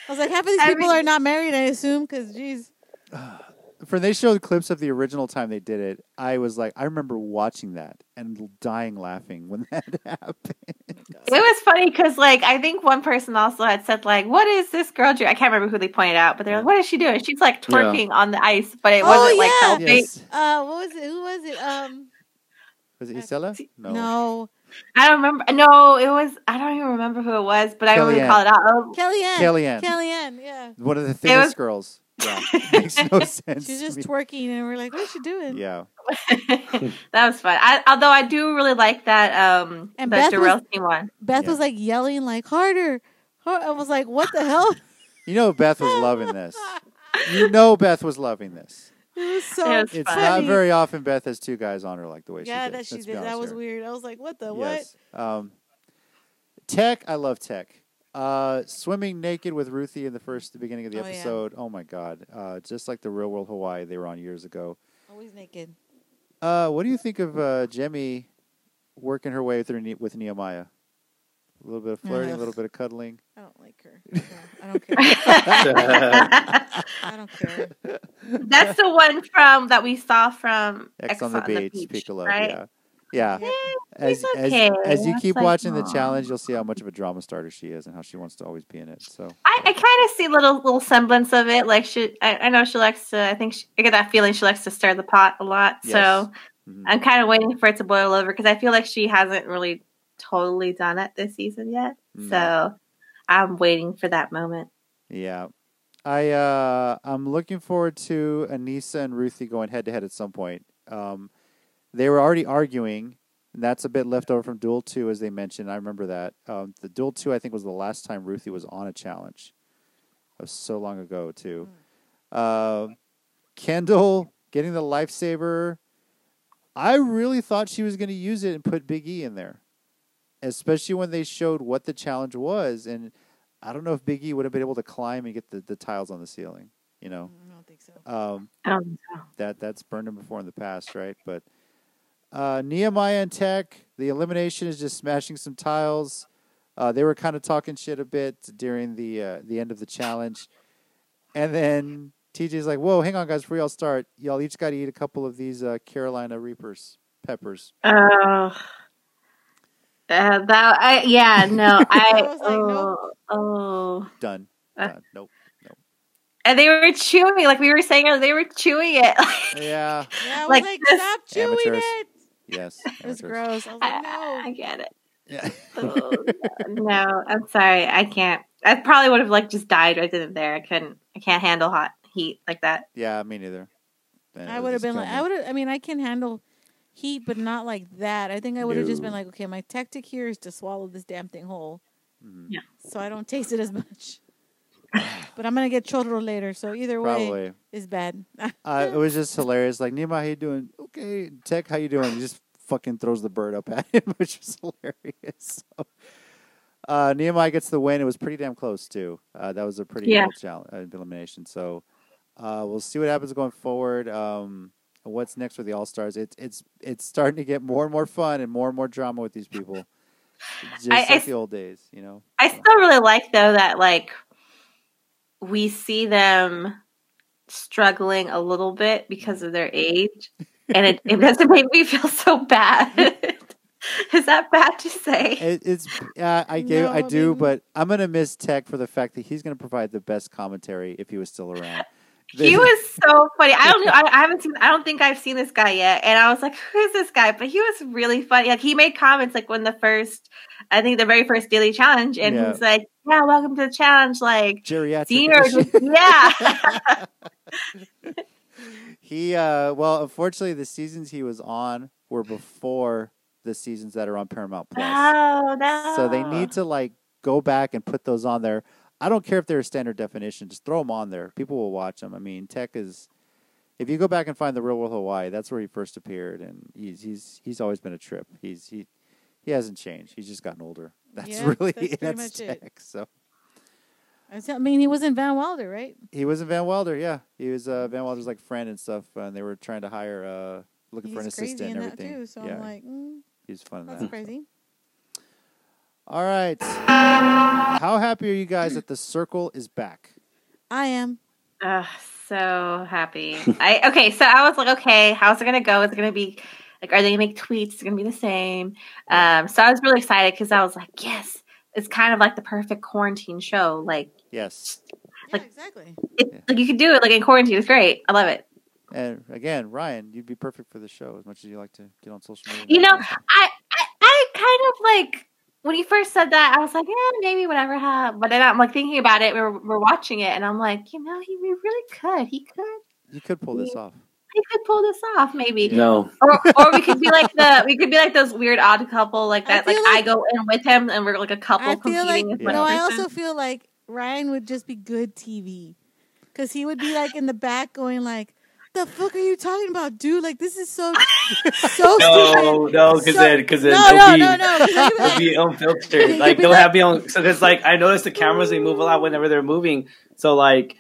I was like, half of these I people mean- are not married, I assume, because geez. For they showed clips of the original time they did it, I was like, I remember watching that and dying laughing when that happened. it was funny because like I think one person also had said like, "What is this girl doing?" I can't remember who they pointed out, but they're like, "What is she doing?" She's like Yeah. twerking on the ice, but it Oh, wasn't like yeah. healthy. yes. Uh, what was it? Who was it? Um, Was it Isela? No. no, I don't remember. No, it was. I don't even remember who it was, but I don't call it out. Oh, Kellyanne. Kellyanne. Kellyanne. Yeah, One of the thinnest was- girls. Yeah. Makes no sense. she's just twerking, and we're like, "What is she doing?" Yeah. that was fun. I, although I do really like that um And that Beth was- Jarrell scene one. Beth Yeah. was like yelling, like harder. har-" I was like, "What the hell?" You know Beth was loving this. You know Beth was loving this. It was so It was It's funny. not very often Beth has two guys on her like the way yeah, she did. that she Let's did. That was here. weird. I was like, "What the Yes. Um, Teck, I love Teck. Uh, swimming naked with Ruthie in the first, the beginning of the Oh, yeah. episode. Oh my God! Uh, just like the Real World Hawaii they were on years ago. Always naked. Uh, what do you think of uh, Jemmye working her way through Ne- with Nehemiah? A little bit of flirting, a little bit of cuddling. I don't like her. No, I don't care. I don't care. That's the one from that we saw from X, on the beach, Piccolo. right? Yeah, yeah. As, he's as as you keep like, watching the challenge, you'll see how much of a drama starter she is and how she wants to always be in it. So I, I kind of see little little semblance of it. Like she, I, I know she likes to. I think she, I get that feeling she likes to stir the pot a lot. Yes. So mhm. I'm kind of waiting for it to boil over because I feel like she hasn't really totally done it this season yet. No. So I'm waiting for that moment. Yeah. I uh I'm looking forward to Aneesa and Ruthie going head to head at some point. Um they were already arguing, and that's a bit left over from Duel 2 as they mentioned. I remember that. Um the Duel 2 I think was the last time Ruthie was on a challenge. That was so long ago too. Uh, Kendal getting the lifesaver. I really thought she was going to use it and put Big E in there. Especially when they showed what the challenge was and I don't know if Big E would have been able to climb and get the, the tiles on the ceiling. You know, I don't think so. um, I don't think so. that that's burned him before in the past, right? But uh, Nehemiah and Teck, the elimination is just smashing some tiles. Uh, they were kind of talking shit a bit during the uh, the end of the challenge, and then TJ's like, "Whoa, hang on, guys! Before y'all start, y'all each got to eat a couple of these uh, Carolina Reapers peppers." Oh, Uh, that I yeah no I, I was like, oh, nope. oh Done. Uh. Done. Nope. and they were chewing like we were saying they were chewing it Yeah. Yeah, Like like, this- stop chewing Amateurs. it. Yes. It was gross. I was I, like, no. I get it Yeah. Oh, no I'm sorry I can't I probably would have like just died right then and there I couldn't I can't handle hot heat like that yeah. Me neither. Man, I would have been like, killed I would have. I mean, I can handle heat, but not like that. I think I would have just been like, okay, my tactic here is to swallow this damn thing whole, Mhm. Yeah. so I don't taste it as much. but I'm gonna get chotoro later, so either way Probably. is bad. Uh, it was just hilarious. Like Nima, how you doing? Okay, Teck, how you doing? He just fucking throws the bird up at him, which is hilarious. So, uh, Nehemiah gets the win. It was pretty damn close too. Uh, that was a pretty Yeah. cool challenge, uh, elimination. So uh, we'll see what happens going forward. Um, what's next for the All Stars? It's it's it's starting to get more and more fun and more and more drama with these people, just I- like I- the old days, you know. I still really like though that like we see them struggling a little bit because of their age, and it, it doesn't make me feel so bad. Is that bad to say? It, it's uh, I do I do, baby. but I'm gonna miss Teck for the fact that he's gonna provide the best commentary if he was still around. He was so funny. I don't know. I, I haven't seen. I don't think I've seen this guy yet. And I was like, "Who is this guy?" But he was really funny. Like he made comments like when the first, I think the very first daily challenge, and Yeah. he's like, "Yeah, welcome to the challenge." Like geriatric. yeah. he uh well, unfortunately, the seasons he was on were before the seasons that are on Paramount Plus. Oh no! So they need to like go back and put those on there. I don't care if they're a standard definition; just throw them on there. People will watch them. I mean, Teck is. If you go back and find the Real World Hawaii, that's where he first appeared, and he's he's he's always been a trip. He's he he hasn't changed. He's just gotten older. That's Yeah, really that's pretty that's much it. Teck. So I said- I mean, he was in Van Wilder, right? he was in Van Wilder. Yeah, he was uh, Van Wilder's like friend and stuff, and they were trying to hire uh looking for an He's assistant crazy in and that everything. too. So yeah, I'm like, mm, he's fun in that's that. crazy. All right, how happy are you guys that the circle is back? I am. Ugh, so happy. I okay, so I was like, okay, how's it gonna go? Is it gonna be like, are they gonna make tweets? It's gonna be the same? Um, so I was really excited because I was like, yes, it's kind of like the perfect quarantine show. Like, Yes, Yeah, exactly. it, Yeah. like you could do it like in quarantine. It's great. I love it. and again, Ryan, you'd be perfect for the show as much as you like to get on social media. You know, kind of stuff. I, I, I kind of like when you first said that, I was like, yeah, maybe whatever. Huh? But then I'm like thinking about it. We're, we're watching it, and I'm like, you know, he we really could. He could. you could pull this off. He could pull this off, maybe. No. or or we could be like the we could be like those weird odd couple like I that. Like, I go in with him and we're like a couple I feel like competing with Yeah. one no. I also feel like Ryan would just be good TV because he would be like in the back going like, "The fuck are you talking about, dude? Like this is so so No, stupid." no, because So- then, because then no, it'll no, be, no, no, 'cause he'd be it'll like- be unfiltered. Like they'll have me on. So because like I noticed the cameras they move a lot whenever they're moving. So like,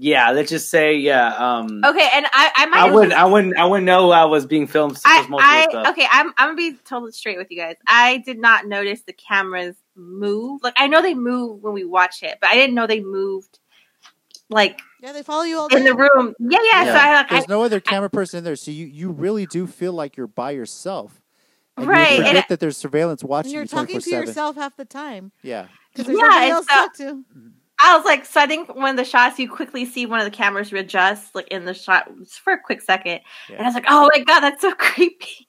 yeah, let's just say yeah. Um, okay, and I I might I wouldn't, I wouldn't, I wouldn't know I was being filmed. I, because most of the I okay, I'm I'm gonna be totally straight with you guys. I did not notice the cameras move. Like I know they move when we watch it, but I didn't know they moved like Yeah, they follow you all in day. the room. Yeah, yeah. So I like I, There's no other camera person in there, so you, you really do feel like you're by yourself. And Right, You forget I- that there's surveillance and watching you're you talking to yourself half the time Yeah. because there's Yeah, nobody and else to so- talk to. I was like, so I think one of the shots you quickly see one of the cameras readjust, like in the shot for a quick second, Yeah. and I was like, oh my god, that's so creepy.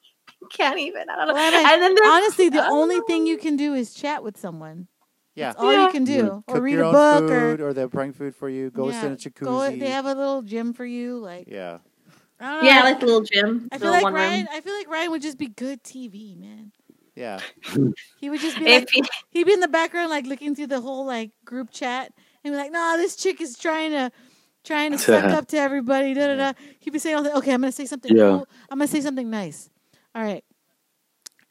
Can't even. I don't know. Well, I and then Honestly, the Oh. only thing you can do is chat with someone. Yeah. That's all Yeah. you can do, You or read a book, food, or or they'll bring food for you. Go yeah, sit in a jacuzzi. go. They have a little gym for you. Like, yeah. I don't know. yeah, like the little gym. I feel like one Ryan. room. I feel like Ryan would just be good TV, man. Yeah. He would just be like, he, he'd be in the background, like looking through the whole like group chat, and be like, "Nah, this chick is trying to." Trying to suck up to everybody, da da da. He'd be saying all that. Okay, I'm gonna say something Yeah. cool. I'm gonna say something nice. All right.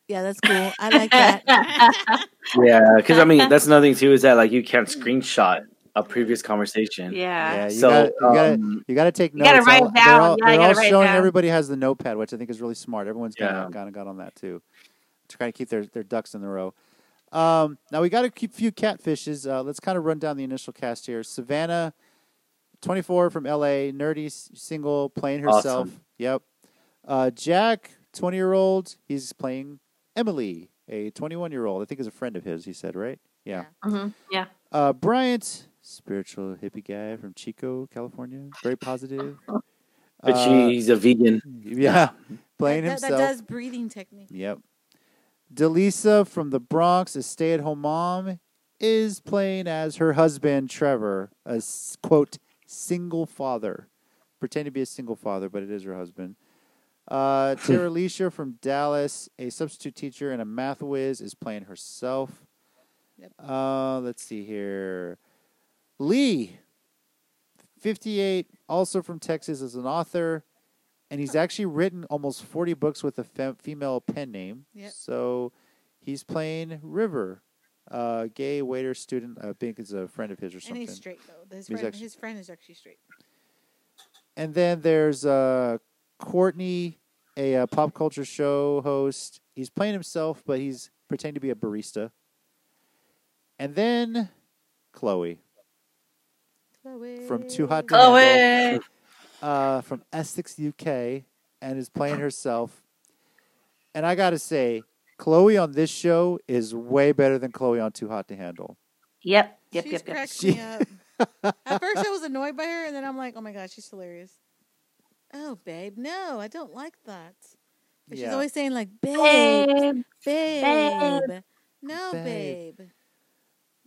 Yeah, that's cool. I like that. yeah, because I mean that's another thing too is that like you can't screenshot a previous conversation. yeah. Yeah. You So gotta, you gotta, um, you gotta take You notes. gotta write All- it They're down. all, Yeah, they're all write showing down. everybody has the notepad, which I think is really smart. Everyone's kind Yeah. kind of got on that too. Trying of keep their, their ducks in the row. Um, now we got a few few catfishes. Uh, let's kind of run down the initial cast here. Savannah, 24 from LA, nerdy single, playing herself. Awesome. Yep. Uh, Jack, 20 year old, he's playing Emily. a 21 year old. I think is a friend of his. He said, right? Yeah. Mhm. Yeah. Uh, Bryant, spiritual hippie guy from Chico, California. Very positive. But Uh, she's a vegan. yeah, playing that, that, himself. that does breathing technique. Yep. Deleesa from the Bronx, a stay at home mom, is playing as her husband, Trevor, a quote, single father. Pretend to be a single father, but it is her husband. Uh, Terilisha from Dallas, a substitute teacher and a math whiz, is playing herself. Yep. Uh, let's see here. Lee, 58, also from Texas, is an author and he's actually written almost 40 books with a fem- female pen name. Yep. So he's playing River, uh, gay waiter student. I think is a friend of his or something. And something. he's straight though. His friend, actually- his friend is actually straight. And then there's uh, Courtney, a uh, pop culture show host. He's playing himself, but he's pretending to be a barista. And then Chloe Chloe. from Too Hot to Handle. Chloe. uh, from Essex, UK, and is playing herself. And I got to say, Chloe on this show is way better than Chloe on Too Hot to Handle. Yep. Yep. she's Yep. Yep. cracked She- me up. At first, I was annoyed by her, and then I'm like, "Oh my gosh, she's hilarious." Oh, babe, no, I don't like that. But she's always saying like, "Babe, Babe. babe, babe. no, Babe. babe."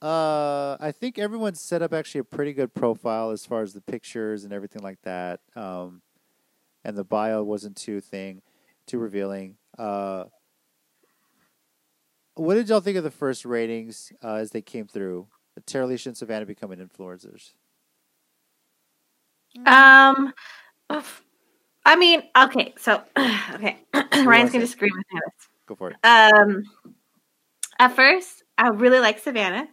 Uh, I think everyone set up actually a pretty good profile as far as the pictures and everything like that. Um, and the bio wasn't too thing, too revealing. Uh, what did y'all think of the first ratings uh, as they came through? Terilisha and Savannah becoming influencers. Um. I mean, okay, so okay, Ryan's gonna disagree with me this. Go for it. Um, at first, I really liked Savannah.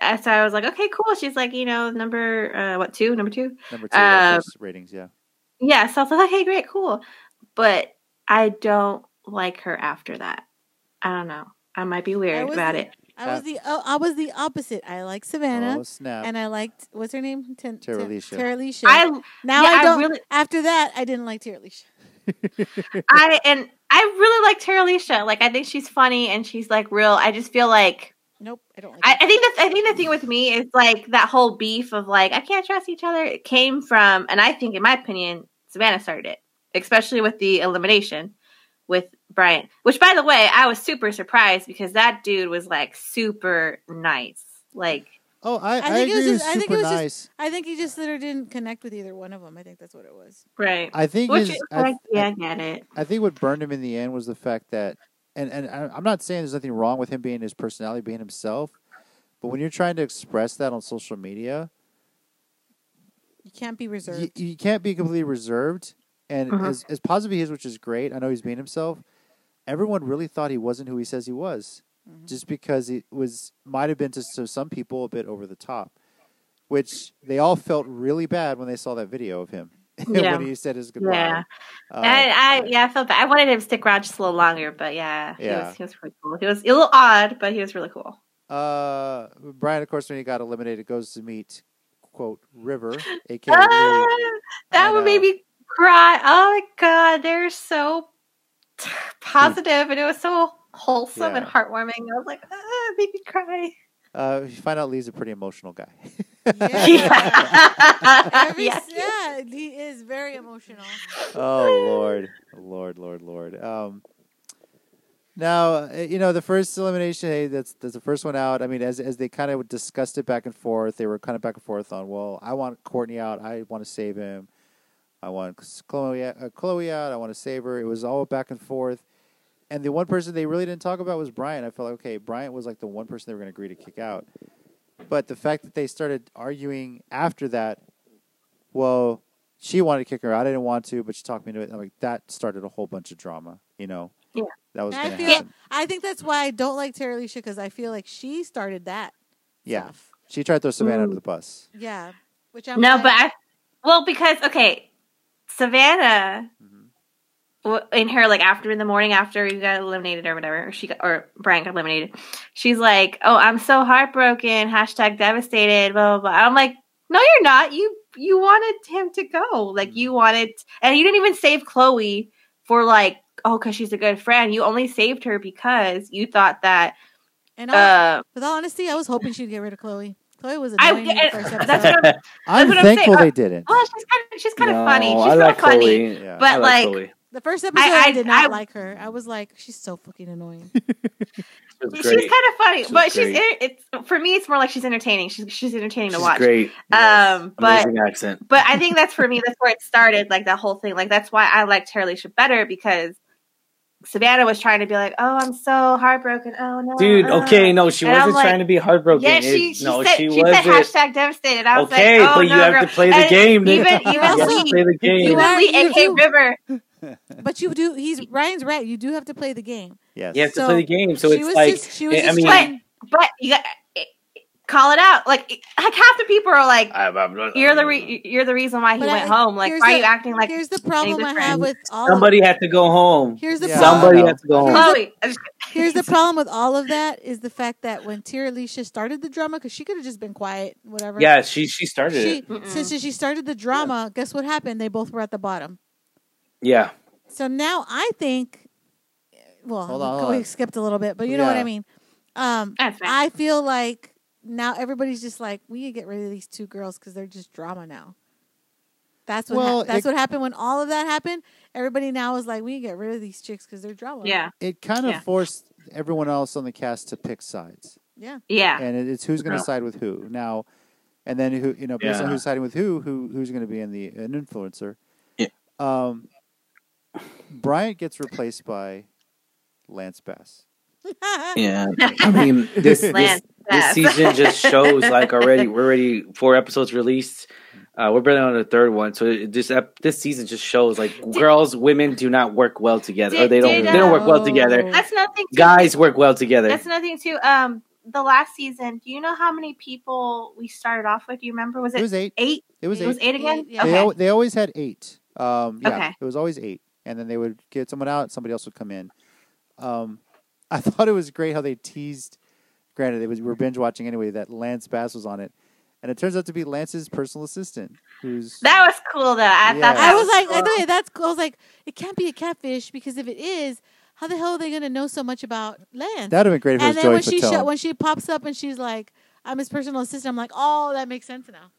Uh, so I was like, okay, cool. She's like, you know, number uh, what two, number two. Number two, first ratings, yeah. Yeah, so I was like, okay, great, cool. But I don't like her after that. I don't know. I might be weird about the- it. I was the oh, I was the opposite. I like Savannah, Oh snap! and I liked what's her name? Ten, Tara Ten- Alicia. Terilisha. I now yeah, I I don't. really- after that, I didn't like Terilisha. I and I really like Terilisha. Like I think she's funny and she's like real. I just feel like Nope, I don't like. I. I think that's I think the thing with me is like that whole beef of like I can't trust each other. It came from, and I think in my opinion, Savannah started it, especially with the elimination with Bryant. Which, by the way, I was super surprised because that dude was like super nice. Like oh, I, I, I think it was agree. just- I super think it was just- I think he just literally didn't connect with either one of them. I think that's what it was. right. I think Which his, is I, like, yeah, I get it. I think what burned him in the end was the fact that, and and I'm not saying there's nothing wrong with him being his personality, being himself, but when you're trying to express that on social media, You can't be reserved. you can't be completely reserved. And Mhm. as as positive he is, which is great, I know he's being himself. Everyone really thought he wasn't who he says he was, Mhm. just because it was might have been to, to some people a bit over the top, which they all felt really bad when they saw that video of him Yeah. when he said his goodbye. Yeah. Uh, I, I yeah, I felt bad. I wanted him to stick around just a little longer, but yeah, he was he was really cool. He was a little odd, but he was really cool. Uh, Brian, of course, when he got eliminated, goes to meet quote River, aka Ah, Lee. that I would know. make me cry. Oh my god, they're so positive, and it was so wholesome and heartwarming. I was like, ah, made me cry. Uh, you find out Lee's a pretty emotional guy. Yeah. Every, Yeah. yeah, he is very emotional. oh Lord, Lord, Lord, Lord. Um, now uh, you know the first elimination. Hey, that's that's the first one out. I mean, as as they kind of discussed it back and forth, they were kind of back and forth on. Well, I want Courtney out. I want to save him. I want Chloe uh, Chloe out. I want to save her. It was all back and forth. And the one person they really didn't talk about was Brian. I felt like okay, Bryant was like the one person they were going to agree to kick out. But the fact that they started arguing after that, well, she wanted to kick her out. I didn't want to, but she talked me into it. I'm like that started a whole bunch of drama. You know, Yeah. that was going I to feel, happen. I think that's why I don't like Terilisha because I feel like she started that. Yeah, stuff. she tried to throw Savannah Mm. under the bus. Yeah, which I'm no, like, but I well because okay, Savannah Mhm. W- in her like after in the morning after you got eliminated or whatever or she got, or Brian got eliminated she's like oh i'm so heartbroken hashtag devastated blah blah blah i'm like no you're not you you wanted him to go like you wanted and you didn't even save chloe for like oh, because she's a good friend. You only saved her because you thought that. And all, Uh, with all honesty, I was hoping she'd get rid of Chloe. Chloe was I, annoying in the and first that's what I'm, I'm what I'm thankful they didn't. well, she's kind of she's kind of funny. She's I like funny. Chloe. Yeah. But I like, Chloe. The first episode, I, I- did not I- like her. I was like, she's so fucking annoying. She she's kind of funny, She's but she's great. it's for me. It's more like she's entertaining. She's she's entertaining to watch. great. Um, but Amazing accent. but I think that's for me. That's where it started. Like that whole thing. Like that's why I liked Terilisha better because Savannah was trying to be like, "Oh, I'm so heartbroken. Oh no, Dude, uh." okay, no, she And wasn't like, trying to be heartbroken. Yeah, It- she she no, said she she, said wasn't. hashtag devastated. I was Okay, like, oh, but you no, have girl. to play the And game. Even You even have to Lee, play the game. You even are- Lee, you AK. River. But you do. He's Ryan's right. You do have to play the game. Yes. You have to play the game. So it's like, just, she was I mean, trying- But you got eh, call it out. Like like half the people are like, I- I- "You're the re- you're the reason why he But went I- home." Like, here's why are you acting like here's the problem I have with all. somebody Of, had to go home. here's the Yeah. problem. Somebody had to go home. Chloe? Here's the problem with all of that is the fact that when Terilisha started the drama, because she could have just been quiet, whatever. Yeah, she she started She it. Since she started the drama, guess what happened? They both were at the bottom. Yeah, So now I think, well, Hold on, we- hold we skipped a little bit, but you know what I mean. Um, That's fine. I feel like now everybody's just like, we need to get rid of these two girls because they're just drama now. That's what Well, hap- that's it- what happened when all of that happened. Everybody now is like, we need to get rid of these chicks because they're drama. yeah, It kind of Yeah. forced everyone else on the cast to pick sides, yeah. yeah. and it's who's going to side with who now, and then who you know based on who's siding with who, who who's going to be in the an influencer. Yeah. Um, Bryant gets replaced by Lance Bass. yeah. I mean, this this, this season just shows like already we're already four episodes released. Uh, we're barely on the third one, so this ep- this season just shows like girls, women do not work well together. or Did- they don't did, they don't work well together. That's nothing. Too. Guys work well together. That's nothing thing too. Um, the last season. Do you know how many people we started off with? Do you remember? Was it, It was eight. eight? It was It eight. was eight again. Eight, yeah. They, Okay. al- they always had eight. Um, yeah, Okay. it was always eight, and then they would get someone out, somebody else would come in. Um, I thought it was great how they teased. Granted, it was we were binge watching anyway. That Lance Bass was on it, and it turns out to be Lance's personal assistant, who's That was cool though. I Yeah. thought that I was like, I cool. thought that's cool. I was like, it can't be a catfish because if it is, how the hell are they going to know so much about Lance? that'd have been great if it and was then Joey when she Fatone. sho- when she pops up and she's like, I'm his personal assistant. I'm like, oh, that makes sense now.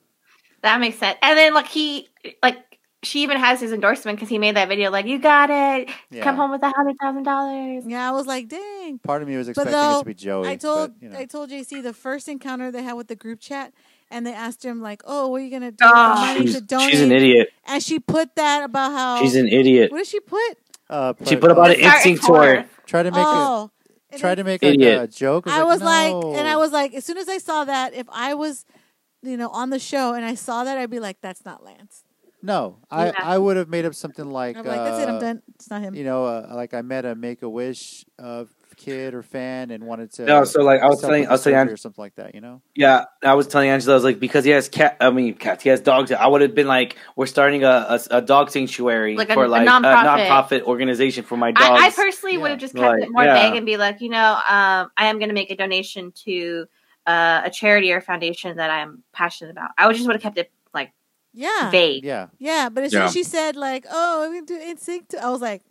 That makes sense. And then like he like she even has his endorsement because he made that video like you got it. Yeah. Come home with a hundred thousand dollars. Yeah, I was like, dang. Part of me was But expecting it to be Joey. I told but, you know. I told JC the first encounter they had with the group chat, and they asked him like, "Oh, what are you gonna do? Oh, with the money she's, to donate?" she's an idiot. And she put that about how She's an idiot. What did she put? uh, She put about uh, an instinct to her. Try to make oh, a try to make like Idiot. a joke. I was like, no. and I was like, as soon as I saw that, if I was, you know, on the show and I saw that, I'd be like, that's not Lance. No. I Yeah. I would have made up something like I'm like, that's it. I'm uh, done. It's not him. You know, uh, like I met a Make a Wish uh, kid or fan and wanted to. No, so like I was telling, I was telling, surgery or something like that. You know. yeah, I was telling Angela, I was like, because he has cat, I mean, cats, he has dogs. I would have been like, we're starting a, a, a dog sanctuary Like a- for a like nonprofit. nonprofit organization for my dogs. I, I personally Yeah. would have just kept Like, it more yeah. vague and be like, you know, um, I am going to make a donation to uh, a charity or foundation that I'm passionate about. I would just would have kept it like yeah, vague. Yeah. yeah. But as soon as she said like, "Oh, I'm gonna do NSYNC," too, I was like,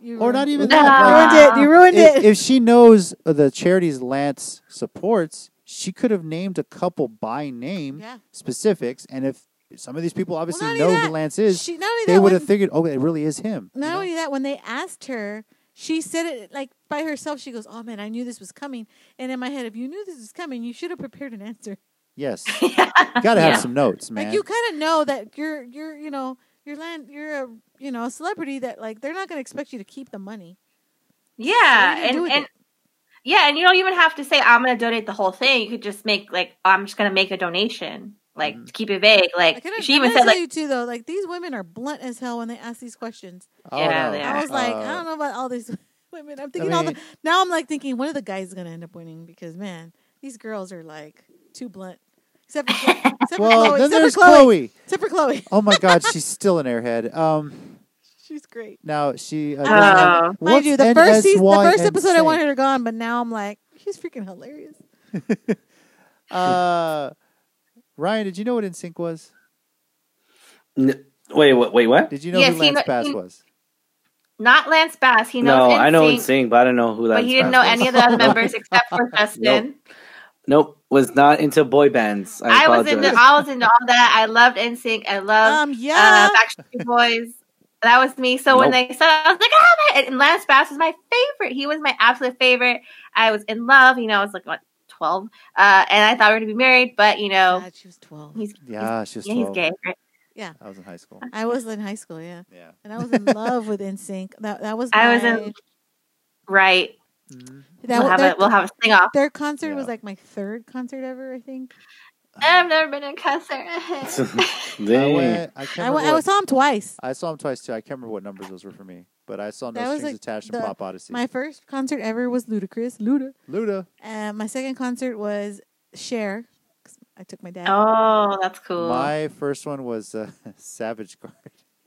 you Or not ruined- even No. You that. ruined it. You ruined if, it. if she knows the charities Lance supports, she could have named a couple by name yeah. specifics, and if some of these people obviously not know only who Lance is, She they would have figured, oh, it really is him. you Not know? only that, when they asked her, she said it like by herself. She goes, "Oh man, I knew this was coming." And in my head, if you knew this was coming, you should have prepared an answer. Yes, you got to have Yeah. some notes, man. Like you kind of know that you're you're you know you're land you're a you know a celebrity that like they're not going to expect you to keep the money. Yeah, What do you do and and it? yeah, and you don't even have to say I'm going to donate the whole thing. You could just make like I'm just going to make a donation, like Mhm. to keep it vague. Like can she even tell said, like you too though, like these women are blunt as hell when they ask these questions. Oh, Yeah, no. they I are. was like, I don't know about all these women. I'm thinking all mean- the now. I'm like thinking one of the guys is going to end up winning because man, these girls are like too blunt. Except for, except for Well, Chloe. then Except there's for Chloe. Chloe. Except for Chloe. Oh my God, she's still an airhead. Um, She's great. now she. Uh, Oh. Mind you, the first season, the first episode, I insane? wanted her gone, but now I'm like, she's freaking hilarious. Uh, Ryan, did you know what NSYNC was? N- wait, what? Wait, what? Did you know Yes, who Lance kno- Bass he- was? not Lance Bass. He knows. no, I know NSYNC, NSYNC, but I don't know who that. but he didn't know any of the other members except for Justin. Nope, was not into boy bands. I, I, was into apologize. I was into all that. I loved NSYNC. I loved Um, yeah. uh, Backstreet Boys. That was me. So when they said, I was like, oh my! And Lance Bass was my favorite. He was my absolute favorite. I was in love. You know, I was like what twelve, uh, and I thought we were gonna be married. But you know, God, she was 12. he's Yeah, she was yeah, he's gay. Right? I was in high school. I was in high school, yeah. Yeah. And I was in love with NSYNC. That that was I was in- Right. Mhm. that we'll have their, a we'll have a sing off. their concert was like my third concert ever, I think. I've never been in a concert. I Dang. went. I can't I, remember went, I saw him twice. I saw him twice too. I can't remember what numbers those were for me, but I saw No Strings like, Attached and Pop Odyssey. My first concert ever was Ludacris, Luda. Luda. And my second concert was Cher. 'cause I took my dad. oh, that's cool. My first one was uh, Savage Garden.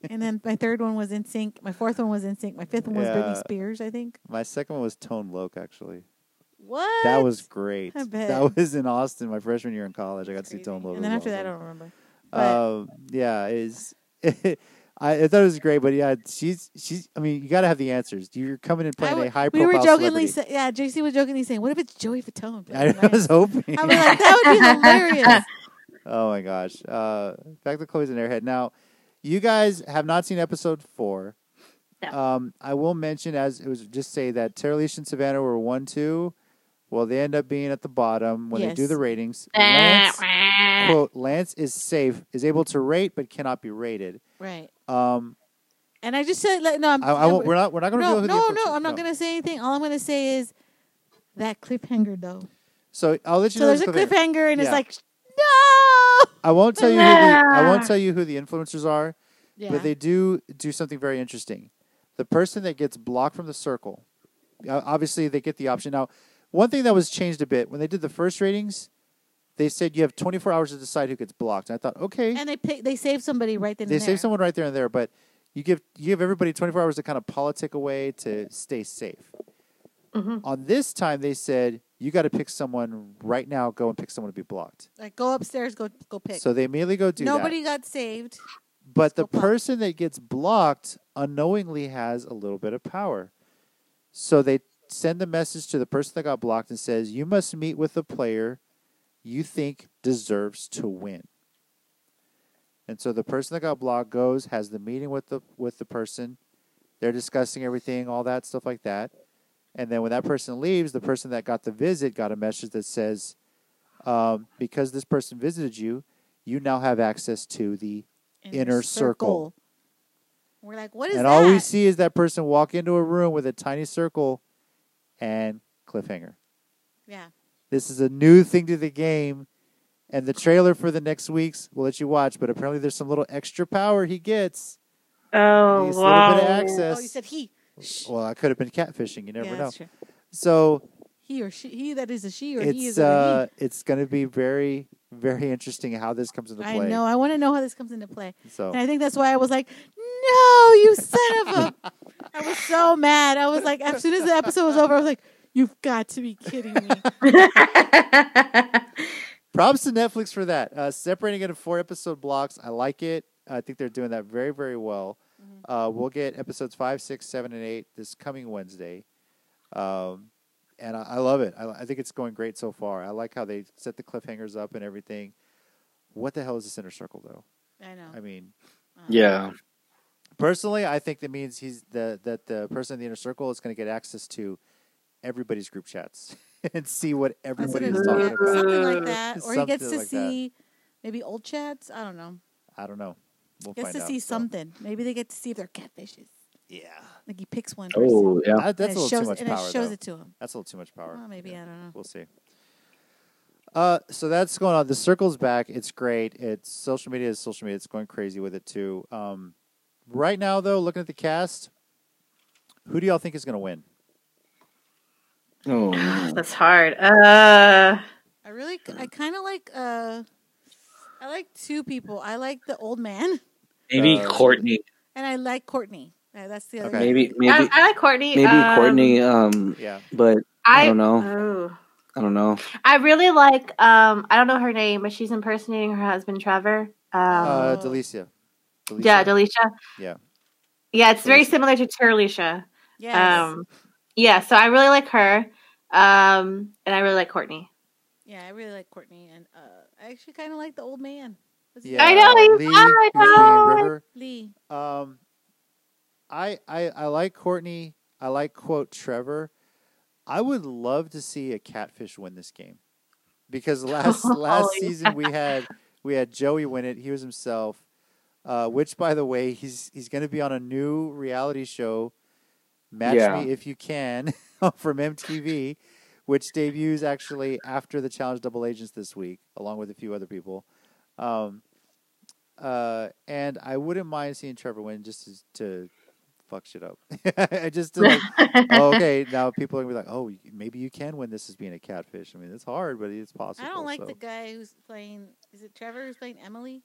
And then my third one was NSYNC. My fourth one was NSYNC. My fifth one was Yeah. Britney Spears, I think. My second one was Tone Loc. Actually, What? that was great. I bet. That was in Austin my freshman year in college. I got to see Tone Loc. And then after that, I don't remember. Um, yeah, is I, I thought it was great, but yeah, she's she's. I mean, you got to have the answers. You're coming and playing w- a high we were jokingly, celebrity. sa- yeah. JC was jokingly saying, "What if it's Joey Fatone?" I, I was hoping. I was like, that would be hilarious. Oh my gosh. Uh, back to Chloe's an airhead. Now, you guys have not seen episode four. No. Um, I will mention as it was just say that Terilisha and Savannah were one, two. Well, they end up being at the bottom when they do the ratings. Lance, quote, Lance is safe, is able to rate, but cannot be rated. Right. Um, And I just said, like, no, I'm, I, I we're not, we're not going to no, go who the no, influencers- no. I'm not gonna say anything. All I'm gonna say is that cliffhanger, though. So I'll let you So know. there's a cliffhanger. cliffhanger, and Yeah. it's like, no. I won't tell you. Who the, I won't tell you who the influencers are. Yeah. But they do do something very interesting. The person that gets blocked from the circle, obviously they get the option. Now, one thing that was changed a bit when they did the first ratings, they said you have 24 hours to decide who gets blocked. And I thought, okay, and they pick, they save somebody right then. they save someone right there and there, but you give you give everybody 24 hours to kind of politic away to stay safe. Mhm. On this time, they said you got to pick someone right now. Go and pick someone to be blocked. Like, go upstairs, go go pick. So they immediately go do that. Nobody got saved. But the Still blocked. person that gets blocked unknowingly has a little bit of power. So they send the message to the person that got blocked and says, You must meet with the player you think deserves to win. And so the person that got blocked goes, has the meeting with the with the person. They're discussing everything, all that stuff like that. And then when that person leaves, the person that got the visit got a message that says, um, because this person visited you, you now have access to the Inner circle. We're like, what is and that? all we see is that person walk into a room with a tiny circle and cliffhanger. yeah. This is a new thing to the game. And the trailer for the next weeks, we'll let you watch, but apparently there's some little extra power he gets. Oh, He's a little bit of access. Oh, you said he. Shh. Well, I could have been catfishing. You never yeah, know. true. So He or she. He that is a she or he it's is a uh, it's going to be very, very interesting how this comes into he. I play. know. I want to know how this comes into play. So And I think that's why I was like, no, you son of a!" I was so mad. I was like, as soon as the episode was over, I was like, you've got to be kidding me. Props to Netflix for that. Uh, separating it into four episode blocks. I like it. I think they're doing that very, very well. Mm-hmm. Uh, we'll get episodes five, six, seven, and eight this coming Wednesday. Um, and I, I love it. I, I think it's going great so far. I like how they set the cliffhangers up and everything. What the hell is this inner circle, though? I know. I mean, Yeah. personally, I think that means he's the that the person in the inner circle is going to get access to everybody's group chats and see what everybody is talking about. Something like that. Or he gets to like that. see maybe old chats. I don't know. I don't know. We'll Gets find to out, see so. something. Maybe they get to see if they're catfishes. Yeah. Like he picks one. Oh, yeah. That, that's and a little shows, too much and power. it shows though. it to him. That's a little too much power. Well, maybe Yeah, I don't know. We'll see. Uh, so that's going on. The circle's back. It's great. It's social media is social media. It's going crazy with it too. Um, right now, though, looking at the cast, who do y'all think is going to win? Oh. That's hard. Uh, I really, I kind of like. uh I like two people. I like the old man, maybe Uh, Courtney. and I like Courtney. Uh, that's the other. Okay. one. Maybe, I, maybe, I like Courtney. maybe um, Courtney. Um, Yeah. but I don't know. Ooh. I don't know. I really like. Um, I don't know her name, but she's impersonating her husband Trevor. Um, Uh, Oh. Delicia. Delicia? yeah, Delicia. Yeah. Yeah, it's very similar to Terilisha. Yeah. Um, yeah, so I really like her, um, and I really like Courtney. yeah, I really like Courtney, and uh, I actually kind of like the old man. What's his Yeah, I know, Lee, fine, who's playing no. River. Lee. Um, I, I I like Courtney. I like quote Trevor. I would love to see a catfish win this game because last last Oh, season we had we had Joey win it. He was himself. Uh, which, by the way, he's he's going to be on a new reality show, Match Yeah. Me If You Can, from MTV, which debuts actually after the Challenge Double Agents this week, along with a few other people. Um, uh, and I wouldn't mind seeing Trevor win just to, to fuck shit up. I just to like, oh, okay, now people are gonna be like, oh, maybe you can win this as being a catfish. I mean, it's hard, but it's possible. I don't like so. the guy who's playing. Is it Trevor who's playing Emily?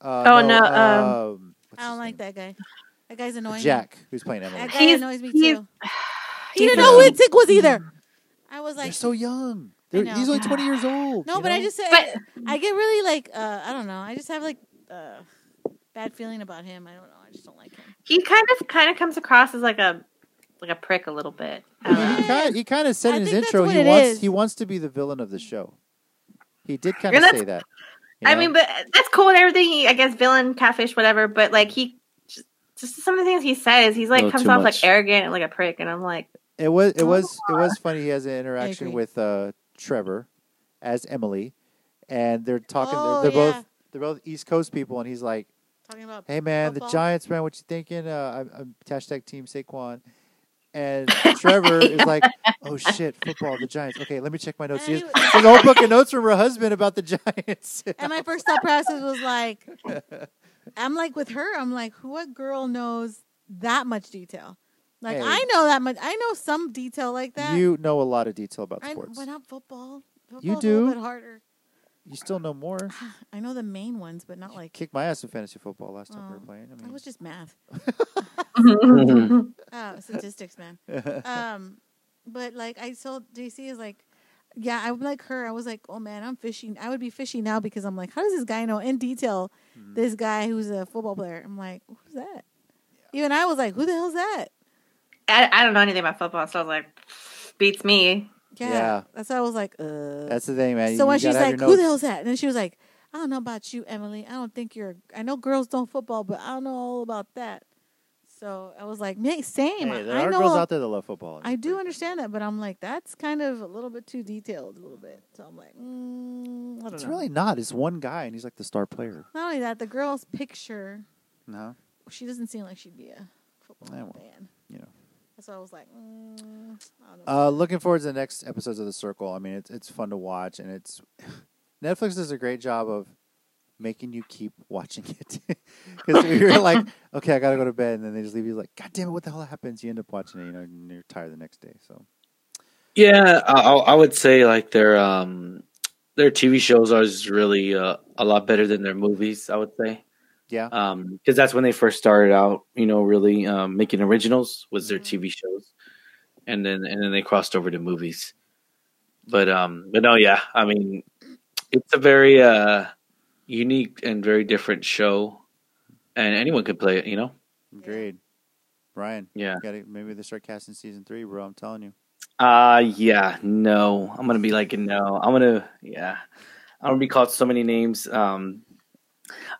Uh, Oh, no, um, um, I don't like name? that guy. That guy's annoying. Jack, who's playing Emily. That guy He's- annoys me he's- too. He's You didn't know who Teck was either. I was They're like, so young. I They're, he's only twenty years old. no, you but I just say But- I get really like uh, I don't know. I just have like uh, bad feeling about him. I don't know. I just don't like him. he kind of kind of comes across as like a like a prick a little bit. I he kind he kind of said I in his intro he wants is. he wants to be the villain of the show. He did kind And of say that. you I mean, but that's cool and everything. He, I guess villain, catfish, whatever. But like he, just, just some of the things he says, he's like comes off much. like arrogant and like a prick, and I'm like, It was it was it was funny. He has an interaction with uh, Trevor as Emily, and they're talking. Oh, they're, they're yeah. both they're both East Coast people, and he's like, Talking about "Hey man, Football? the Giants, man, what you thinking? Uh, I'm, I'm hashtag Team Saquon." And Trevor is like, "Oh shit, football, the Giants. Okay, let me check my notes." And She's she has a whole book of notes from her husband about the Giants. and my first thought process was like, I'm like with her. I'm like, what girl knows that much detail? Like Hey. I know that much. I know some detail like that. you know a lot of detail about I, sports. but not football. Football's You A do? little bit harder. You still know more. I know the main ones, but not like. Kicked my ass in fantasy football last time we were playing. I That mean, was just math. Oh, statistics, man. um, but like I told JC is like, yeah, I'm like her. I was like, oh man, I'm fishing. I would be fishing now because I'm like, how does this guy know in detail Mhm. this guy who's a football player? I'm like, who's that? Even I was like, who the hell's that? I, I don't know anything about football, so I was like, beats me. Yeah, Yeah. that's why I was like, uh. That's the thing, man. so You when gotta she's like, who the hell's that? And then she was like, I don't know about you, Emily. I don't think you're. I know girls don't football, but I don't know all about that. So I was like, "Mate, same. Hey, there I are know girls out there that love football. I do understand that, but I'm like, that's kind of a little bit too detailed, a little bit. So I'm like, mm, I don't It's know. really not. It's one guy, and he's like the star player. Not only that, the girl's picture, No, she doesn't seem like she'd be a football Yeah, well, fan. You know. So I was like, mm, I don't know. Uh, looking forward to the next episodes of The Circle. I mean, it's it's fun to watch, and it's Netflix does a great job of making you keep watching it because you're like, okay, I gotta go to bed, and then they just leave you like, God damn it, what the hell happens? You end up watching it, you know, and you're tired the next day. So Yeah, I, I I would say like their um their TV shows are just really uh, a lot better than their movies. I would say, yeah, um, because that's when they first started out. You know, really um, making originals was their Mhm. TV shows, and then and then they crossed over to movies. But um, but no, yeah, I mean, it's a very uh unique and very different show, and anyone could play it. You know, agreed. Brian, yeah. gotta, maybe they start casting season three, bro. I'm telling you. Uh yeah, no. I'm gonna be like no. I'm gonna yeah. I'm gonna be called so many names. Um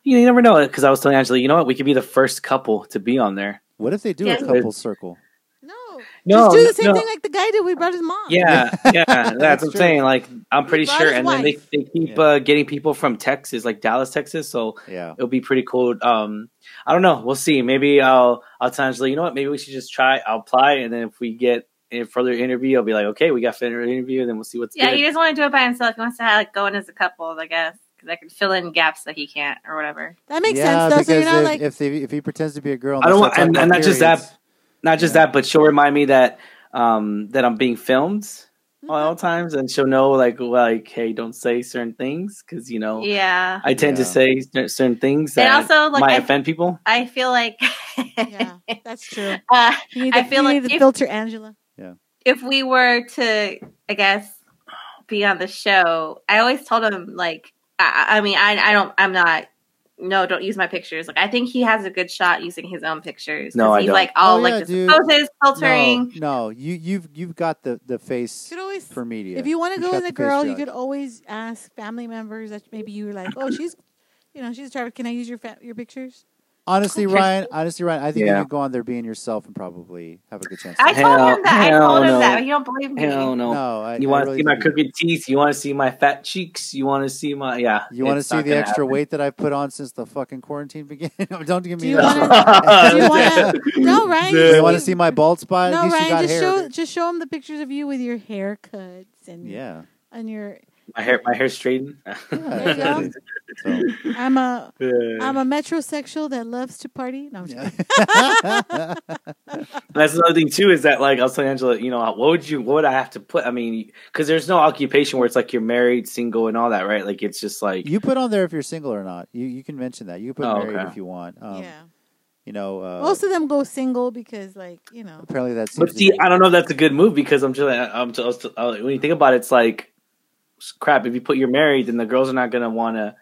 you, you never know because I was telling Angela, you know what? We could be the first couple to be on there. What if they do Yeah. a couple circle? no, No, just do the same no. thing like the guy did. We brought his mom. Yeah, yeah, that's, That's what I'm true. saying. Like, I'm pretty sure, his and then they, they keep Yeah. uh, getting people from Texas, like Dallas, Texas. So Yeah, it'll be pretty cool. Um, I don't know. We'll see. Maybe I'll I'll tell Angela, you know what? Maybe we should just try. I'll apply, and then if we get a further interview, I'll be like, okay, we got further interview, and then we'll see what's Yeah, good. he doesn't want to do it by himself. He wants to have, like go in as a couple, I guess, because I can fill in gaps that he can't or whatever. that makes yeah, sense. Though, so you're because not if, like, if they if he pretends to be a girl, I don't start want, talking and, about and not just periods, that, not just Yeah. that, but she'll remind me that um that I'm being filmed all times, and she'll know like like hey, don't say certain things because you know Yeah, I tend to say certain things and that also like might I, offend people. I feel like yeah, that's true. uh, You need I feel you like need to if- filter Angela. if we were to, I guess, be on the show, I always told him like, I, I mean, I, I don't, I'm not no, don't use my pictures. Like I think he has a good shot using his own pictures. No, I he's don't. like all Oh, like yeah, this poses, filtering. No, no, you you've you've got the the face You could always, for media. if you want to go with a the face girl, you could always ask family members that maybe you were like, oh, she's, you know, she's attractive. Can I use your fa- your pictures? Honestly, Okay. Ryan. Honestly, Ryan. I think Yeah. you could go on there being yourself and probably have a good chance. I to- told Hell- him that. I hell told him no. that. but He don't believe me. Hell no. no, I, You want to really see my crooked teeth? You want to see my fat cheeks? You want to see my yeah? You want to see the extra happen. weight that I've put on since the fucking quarantine began? Don't give me that. wanna- Do you want to? No, Ryan. Do you want to see my bald spot? At No, least got Ryan. Just hair. show just show him the pictures of you with your haircuts and Yeah. and your. My hair, my hair straightened. There you go. So, I'm a Yeah. I'm a metrosexual that loves to party. No, I'm yeah. That's another thing too. Is that like I was telling Angela, you know, what would you, what would I have to put? I mean, because there's no occupation where it's like you're married, single, and all that, right? Like it's just like you put on there if you're single or not. You you can mention that. You can put Oh, married okay. if you want. Um, yeah. You know. Uh, Most of them go single because, like, you know. apparently that's. But see, I don't know if that's a good move because I'm just, I'm just, uh, when you think about it, it's like, crap. If you put you're married, then the girls are not gonna want to,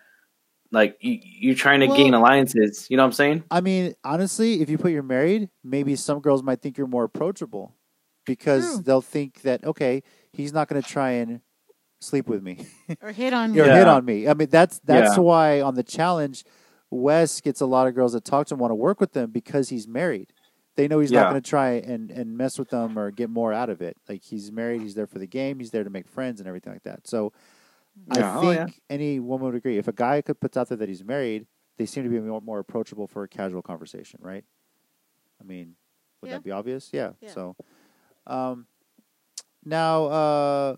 like, you, you're trying to Well- gain alliances. You know what I'm saying? I mean, honestly, if you put you're married, maybe some girls might think you're more approachable because True. they'll think that okay, he's not going to try and sleep with me Or hit on or you. Yeah. hit on me. I mean, that's that's Yeah. why on the challenge, Wes gets a lot of girls that talk to him want to work with them because he's married. They know he's not going to try and and mess with them or get more out of it. Like he's married, he's there for the game, he's there to make friends and everything like that. So. Yeah. I Oh, think yeah. any woman would agree. If a guy could put out there that he's married, they seem to be more, more approachable for a casual conversation, right? I mean, would Yeah. that be obvious? Yeah. Yeah. So, um, now, uh,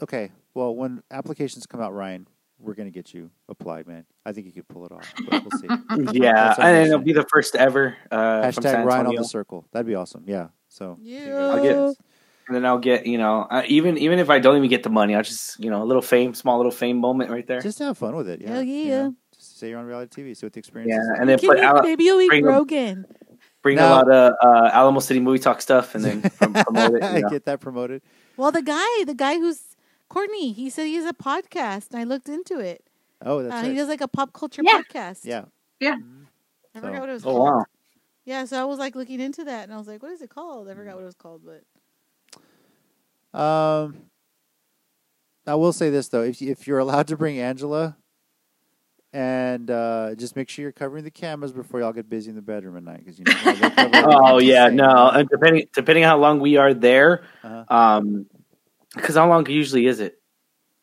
okay. Well, when applications come out, Ryan, we're gonna get you applied, man. I think you could pull it off. But we'll see. Yeah, That's what and it'll be the first ever. Uh, from Hashtag Ryan on the circle. That'd be awesome. Yeah. So Yeah. I'll get- and then I'll get you know uh, even even if I don't even get the money, I'll just you know a little fame, small little fame moment right there. just have fun with it. Yeah. Hell you yeah. know? Just say you're on reality TV. See what the experience Yeah, is. like. and then put me- maybe you'll eat Rogan. bring Now- a lot of uh, Alamo City movie talk stuff, and then prom- promote it. You know. Get that promoted. Well, the guy, the guy who's Courtney, he said he has a podcast, and I looked into it. Oh, that's Uh, right. He does like a pop culture Yeah. podcast. Yeah. Yeah. I forgot what it was Oh called. wow! Yeah, so I was like looking into that, and I was like, "What is it called?" I forgot what it was called, but Um, I will say this though: if you- if you're allowed to bring Angela, and uh, just make sure you're covering the cameras before y'all get busy in the bedroom at night, because you know. how they cover Oh yeah, no. And depending depending on how long we are there, Uh-huh. um, because how long usually is it?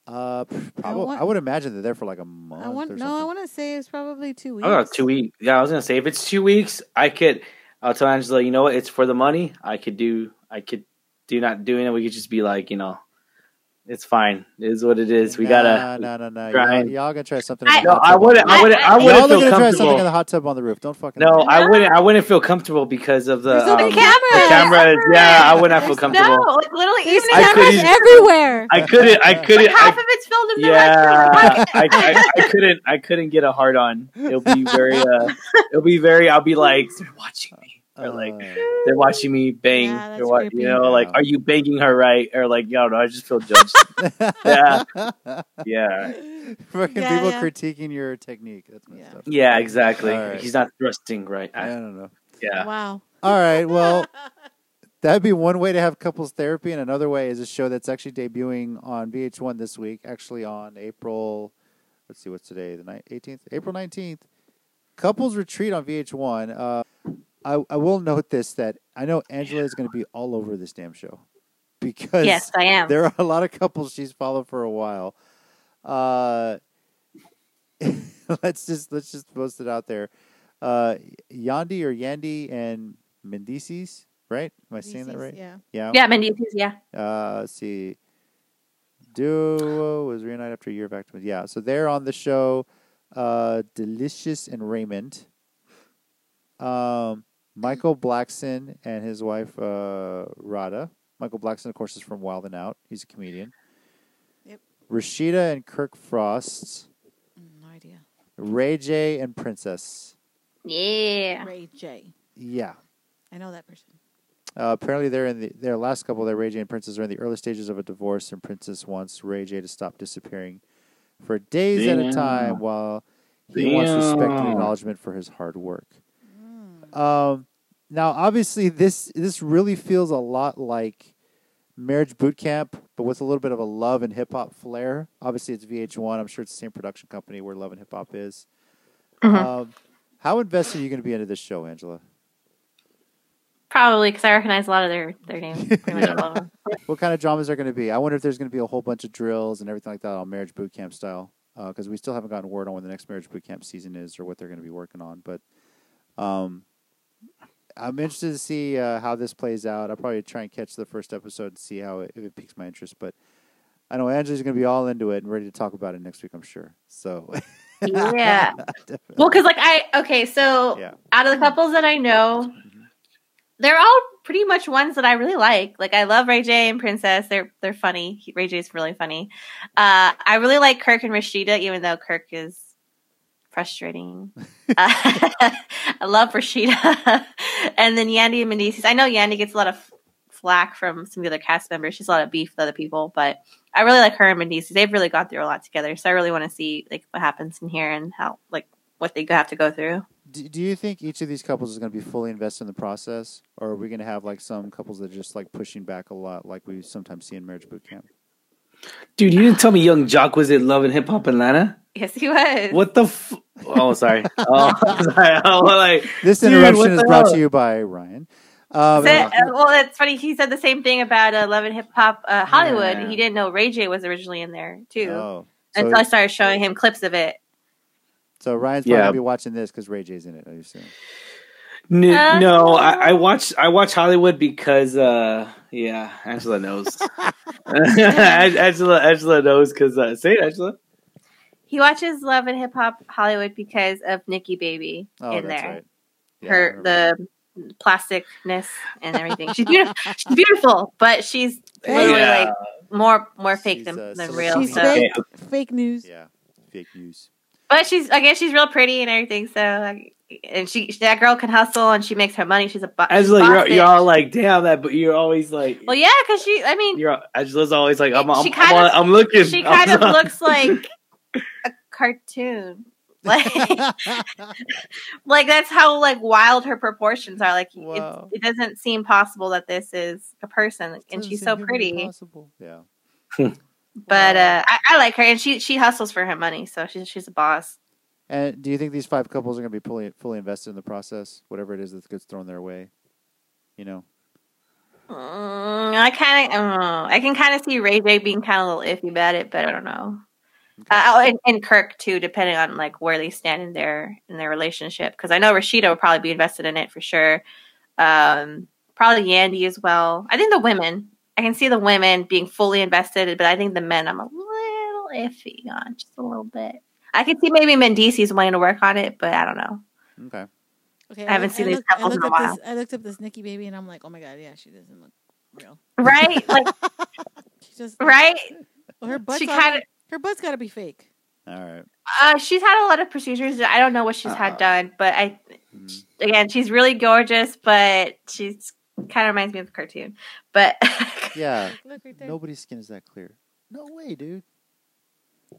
Uh, probably. want- I would imagine they're there for like a month. I want or no, I want to say it's probably two weeks. Oh, two weeks. Yeah, I was gonna say if it's two weeks, I could. I'll tell Angela, you know what? It's for the money. I could do. I could do not doing it. We could just be like, you know, it's fine. It is what it is. We Nah, gotta. No, no, no. grind. Y'all, y'all gonna try something. I- No, I wouldn't. I wouldn't. I wouldn't Y'all are feel gonna try something in the hot tub on the roof. Don't fucking. No, lie. I wouldn't. I wouldn't feel comfortable because of the, There's so um, the cameras. cameras. Yeah, I would not feel comfortable. No, like literally, There's even if I cameras couldn't- everywhere. I couldn't. I like couldn't. half I, of it's filmed in the yeah, restroom. I, I, I couldn't. I couldn't get a hard on. It'll be very. Uh, it'll be very. I'll be like, they're watching me. Or like, Uh, they're watching me bang. Yeah, that's They're wa- you know, like, are you banging her right? Or like, yo, no, I just feel judged. Yeah. yeah, Fucking Yeah, people yeah. critiquing your technique. That's messed Yeah. up. yeah, exactly. All right. He's not thrusting right. I I- don't know. yeah. Wow. All right. Well, that'd be one way to have couples therapy, and another way is a show that's actually debuting on VH1 this week. Actually, on April. Let's see, what's today? The ni- 18th, April 19th. Couples retreat on VH1. Uh, I I will note this that I know Angela is going to be all over this damn show because Yes, I am. there are a lot of couples she's followed for a while. Uh, let's just let's just post it out there. Uh, Yandi or Yandy and Mendeecees, right? Am I saying that right? Yeah. Yeah. Yeah, Mendeecees, yeah. Uh, let's see. Duo was reunited after a year of activity. Yeah, so they're on the show. Uh, Delicious and Raymond. Um, Michael Blackson and his wife uh, Rada. Michael Blackson, of course, is from Wild 'N Out. He's a comedian. Yep. Rasheeda and Kirk Frost. No idea. Ray J and Princess. Yeah. Ray J. Yeah. I know that person. Uh, apparently, they're in the their last couple. Their Ray J and Princess are in the early stages of a divorce, and Princess wants Ray J to stop disappearing for days at a time while He wants respect and acknowledgement for his hard work. Um, now, obviously, this this really feels a lot like Marriage Boot Camp, but with a little bit of a love and hip hop flair. Obviously, it's VH1. I'm sure it's the same production company where Love and Hip Hop is. Mhm. Um, how invested are you going to be into this show, Angela? Probably because I recognize a lot of their their names. Pretty much all of them. What kind of dramas are going to be? I wonder if there's going to be a whole bunch of drills and everything like that on Marriage Boot Camp style, because we still haven't gotten word on when the next Marriage Boot Camp season is or what they're going to be working on. But um, I'm interested to see uh, how this plays out. I'll probably try and catch the first episode and see how it, if it piques my interest. But I know Angela's going to be all into it and ready to talk about it next week. I'm sure. So Yeah. Well, because like I okay, so yeah, out of the couples that I know, they're all pretty much ones that I really like. Like I love Ray J and Princess. They're they're funny. He- Ray J is really funny. Uh, I really like Kirk and Rasheeda, even though Kirk is frustrating. uh, I love Rasheeda, and then Yandy and Mendeecees. I know Yandy gets a lot of flack from some of the other cast members. She's a lot of beef with other people, but I really like her and Mendeecees. They've really gone through a lot together, so I really want to see like what happens in here and how like what they have to go through. do, do you think each of these couples is going to be fully invested in the process, or are we going to have like some couples that are just like pushing back a lot, like we sometimes see in Marriage Boot Camp? Dude, you didn't tell me Yung Joc was in Love and Hip Hop Atlanta. Yes, he was. What the? F- oh, sorry. Oh, sorry. Oh, like This Dude, interruption what is the brought hell? to you by Ryan. Um, Said- uh, well, it's funny. He said the same thing about uh, Love and Hip Hop uh, Hollywood. Yeah. He didn't know Ray J was originally in there too oh, until I started showing him clips of it. so Ryan's probably Yeah. going to be watching this because Ray J's in it. I assume. N- Uh, no, I, I watch I watch Hollywood because uh yeah, Angela knows. Angela Angela knows because uh, say it, Angela. He watches Love and Hip Hop Hollywood because of Nikki Baby Oh, in that's there. right. Yeah, Her the plasticness and everything. She's beautiful. she's beautiful, but she's literally Yeah. like more more fake She's, than, uh, than real. She's So. fake. Fake news. yeah, fake news. But she's I guess she's real pretty and everything. So like, and she that girl can hustle and she makes her money. She's a bo- she's a Angela, boss you're, you're, all like, damn that, but you're always like, Well, yeah, because she. I mean, you're Angela's always like, I'm, I'm, She I'm, of- I'm looking. she kind of I'm- looks like a cartoon. Like, like that's how like wild her proportions are. Like, Wow. it, it doesn't seem possible that this is a person, and she's so pretty. Possible. Yeah. But uh, I, I like her, and she she hustles for her money, so she's she's a boss. And do you think these five couples are going to be fully fully invested in the process, whatever it is that gets thrown their way? You know. Mm, I kind of, I. I can kind of see Ray J being kind of a little iffy about it, but I don't know. Uh, oh, and, and Kirk too, depending on like where they stand in their in their relationship. Because I know Rasheeda will probably be invested in it for sure. Um, probably Yandy as well. I think the women, I can see the women being fully invested, but I think the men, I'm a little iffy on just a little bit. I can see maybe Mendeecees wanting to work on it, but I don't know. Okay. Okay, I haven't look- seen these looked- I couples in looked a up This, I looked up this Nikki baby, and I'm like, oh my god, yeah, she doesn't look real. Right? Like, She just right? Well, her butt's She kind of. Her butt's got to be fake. All right. Uh, she's had a lot of procedures. I don't know what she's Uh, had done, but I Mhm. again, she's really gorgeous, but she's kind of reminds me of a cartoon. But Yeah. Look right. Nobody's skin is that clear. No way, dude.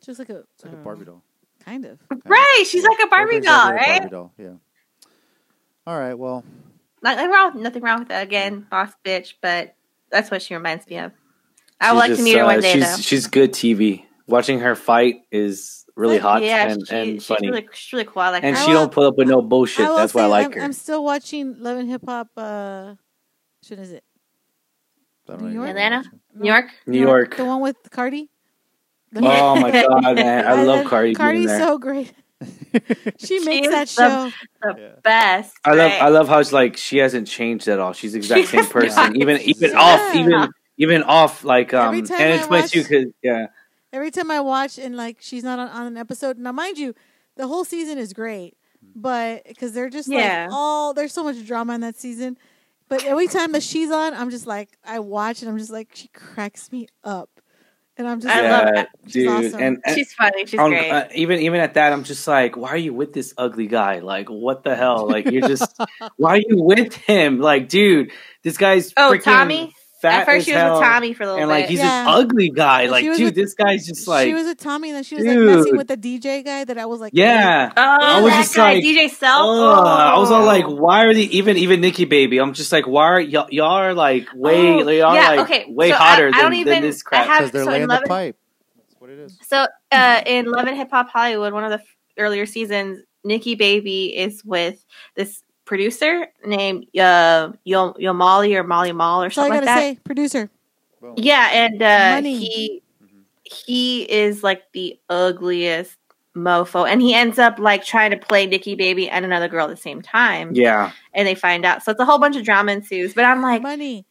Just like a. It's like I a don't Barbie doll. Kind of. right, she's like a Barbie Perfect doll, example right? Barbie doll. Yeah. All right. Well, Nothing wrong, nothing wrong with that. Again, boss bitch, but that's what she reminds me of. I would She's like to meet her uh, one day, She's though. she's good TV. Watching her fight is really hot yeah, and, she- and she's funny. really, she's really cool. I like and her. she will- don't put up with no bullshit. will That's why I like I'm, her. I'm still watching Love and Hip Hop. Uh, which one is it? I don't New know York? Atlanta? New York. New York. The one with Cardi. The- Oh my god, man! I love Cardi. being Cardi's there. so great. She makes is that show. The Yeah. best. I love right? I love how it's like she hasn't changed at all. She's the exact She same person. not. Even even Yeah. off even even off like um and it's funny too watch- because yeah Every time I watch and like she's not on, on an episode. Now, mind you, the whole season is great, but because they're just Yeah. like all there's so much drama in that season. But every time that she's on, I'm just like I watch and I'm just like she cracks me up, and I'm just I like, love yeah her. She's dude awesome. and, and She's funny. She's on- great. uh, even even at that I'm just like why are you with this ugly guy like what the hell like you're just why are you with him like dude this guy's Oh, freaking Tommy? Fat At first, as she was hell, with Tommy for a little and bit. like he's Yeah. this ugly guy. Well, like, dude, with- this guy's just like, she was with Tommy, and then she was like messing with the DJ guy. That I was like, yeah. oh, I was that just guy, like, DJ Self. Ugh. I was all Oh. like, why are they even even Nikki Baby? I'm just like, why are y'all, y'all are like way Oh, y'all yeah, like okay, way so I- hotter I than, don't than even- this I crap. Because they're so laying in the pipe. That's what it is. So uh, in Love and Hip Hop Hollywood, one of the f- earlier seasons, Nikki Baby is with this producer named uh, Yo Yo Molly or Mally Mall or That's all I something gotta like that. say, producer. Boom. Yeah, and uh, Money. he Mhm. he is like the ugliest mofo, and he ends up like trying to play Nikki Baby and another girl at the same time. yeah, and they find out, so it's a whole bunch of drama ensues. But I'm like, Money.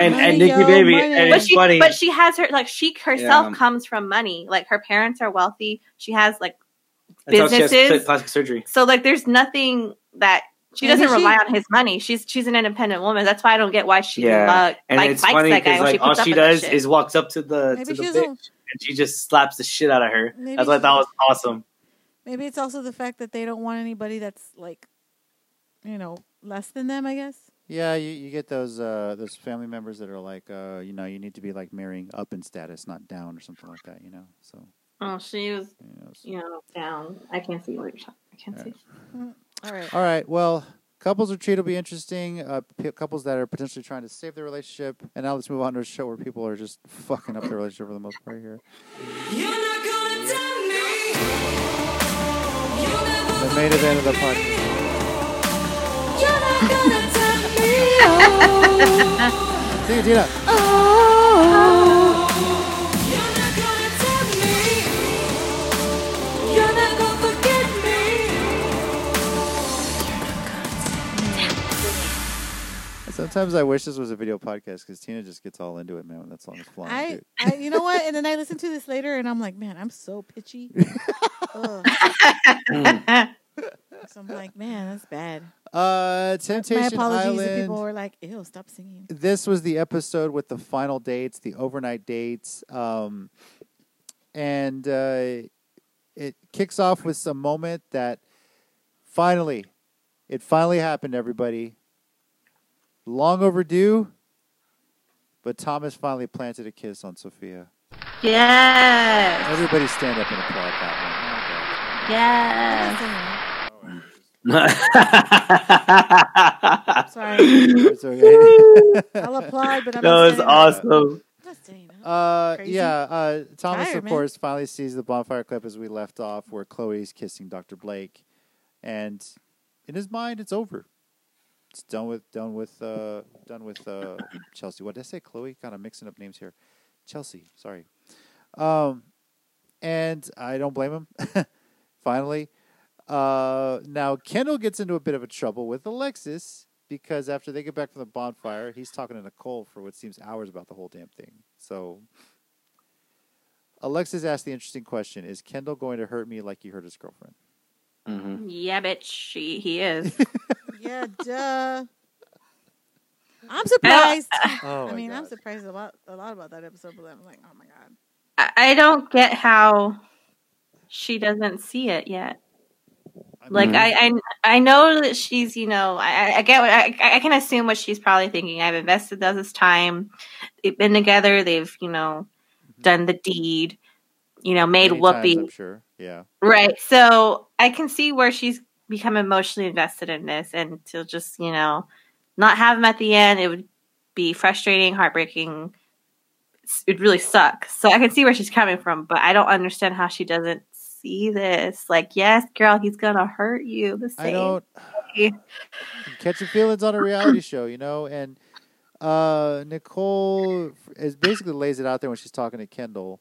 and Money, and Nikki yo, Baby, money. and but she funny. but she has her like she herself Yeah. comes from money. Like her parents are wealthy. She has like That's she has businesses. plastic surgery. so like there's nothing that she Maybe doesn't she- rely on his money. She's she's an independent woman. That's why I don't get why she Yeah. lug, And like, it's funny because when like all she does is walks up to the Maybe to the bitch doesn't. and she just slaps the shit out of her. Maybe That's why I thought was awesome. Maybe it's also the fact that they don't want anybody that's like, you know, less than them. I guess. Yeah, you, you get those uh, those family members that are like, uh, you know, you need to be like marrying up in status, not down or something like that. You know, so oh, she was you know. so- you know down. I can't see what you're talking. I can't Yeah. see. All right. All right. Well, couples retreat will be interesting. Uh, p- couples that are potentially trying to save their relationship. And now let's move on to a show where people are just fucking up their relationship for the most part here. You're not gonna tell me the main event of the podcast. Sing it, Tina. Sometimes I wish this was a video podcast because Tina just gets all into it, man, when that song is flying. I. I, you know what? And then I listen to this later, and I'm like, man, I'm so pitchy. Ugh. So I'm like, man, that's bad. Uh, My Temptation apologies if Island. people were like, ew, stop singing. this was the episode with the final dates, the overnight dates, um, and uh, it kicks off with some moment that finally, it finally happened. Everybody, long overdue, but Thomas finally planted a kiss on Sophia. Yes. Everybody stand up and applaud that I'm Yes. not saying. Sorry. one. It's okay. I'll applaud, but I'm that not was saying awesome. I'm not saying that. Uh, Crazy. yeah. Uh, Thomas, Tired, of man. course, finally sees the bonfire clip as we left off, where Chloe's kissing Dr. Blake, and in his mind, it's over. It's done with done with uh, done with uh, Chelsea. What did I say? Chloe? Kind of mixing up names here. Chelsea. Sorry. Um, and I don't blame him. finally, uh, now Kendal gets into a bit of a trouble with Alexis because after they get back from the bonfire, he's talking to Nicole for what seems hours about the whole damn thing. So Alexis asked the interesting question: Is Kendal going to hurt me like he hurt his girlfriend? Mhm. Yeah, bitch. She he is. Yeah, duh. I'm surprised. Oh, I mean, I'm surprised a lot, a lot about that episode, but I'm like, oh my god. I, I don't get how she doesn't see it yet. Like. I, I, I know that she's, you know, I, I get what I, I can assume what she's probably thinking. I've invested all this time. They've been together. They've, you know, mm-hmm. done the deed. You know, made Many times, I'm sure. Yeah. right. So I can see where she's become emotionally invested in this, and to just, you know, not have him at the end, it would be frustrating, heartbreaking. It'd really suck. So I can see where she's coming from, but I don't understand how she doesn't see this. Like, yes, girl, he's gonna hurt you. The same. I don't way. catch your feelings on a reality show, you know, and uh, Nicole is basically lays it out there when she's talking to Kendal,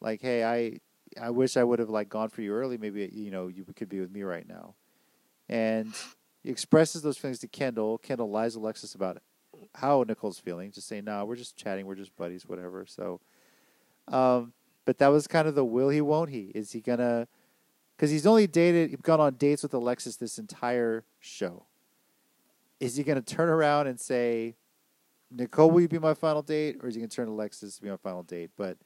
like, "Hey, I I wish I would have like gone for you early. Maybe you know you could be with me right now," and he expresses those feelings to Kendal. Kendal lies to Alexis about how Nicole's feeling, just saying, "No, we're just chatting, we're just buddies, whatever." So, um, but that was kind of the will he, won't he? Is he gonna? Because he's only dated, gone on dates with Alexis this entire show. Is he to turn around and say, Nicole, will you be my final date? Or is he to turn to Alexis to be my final date? But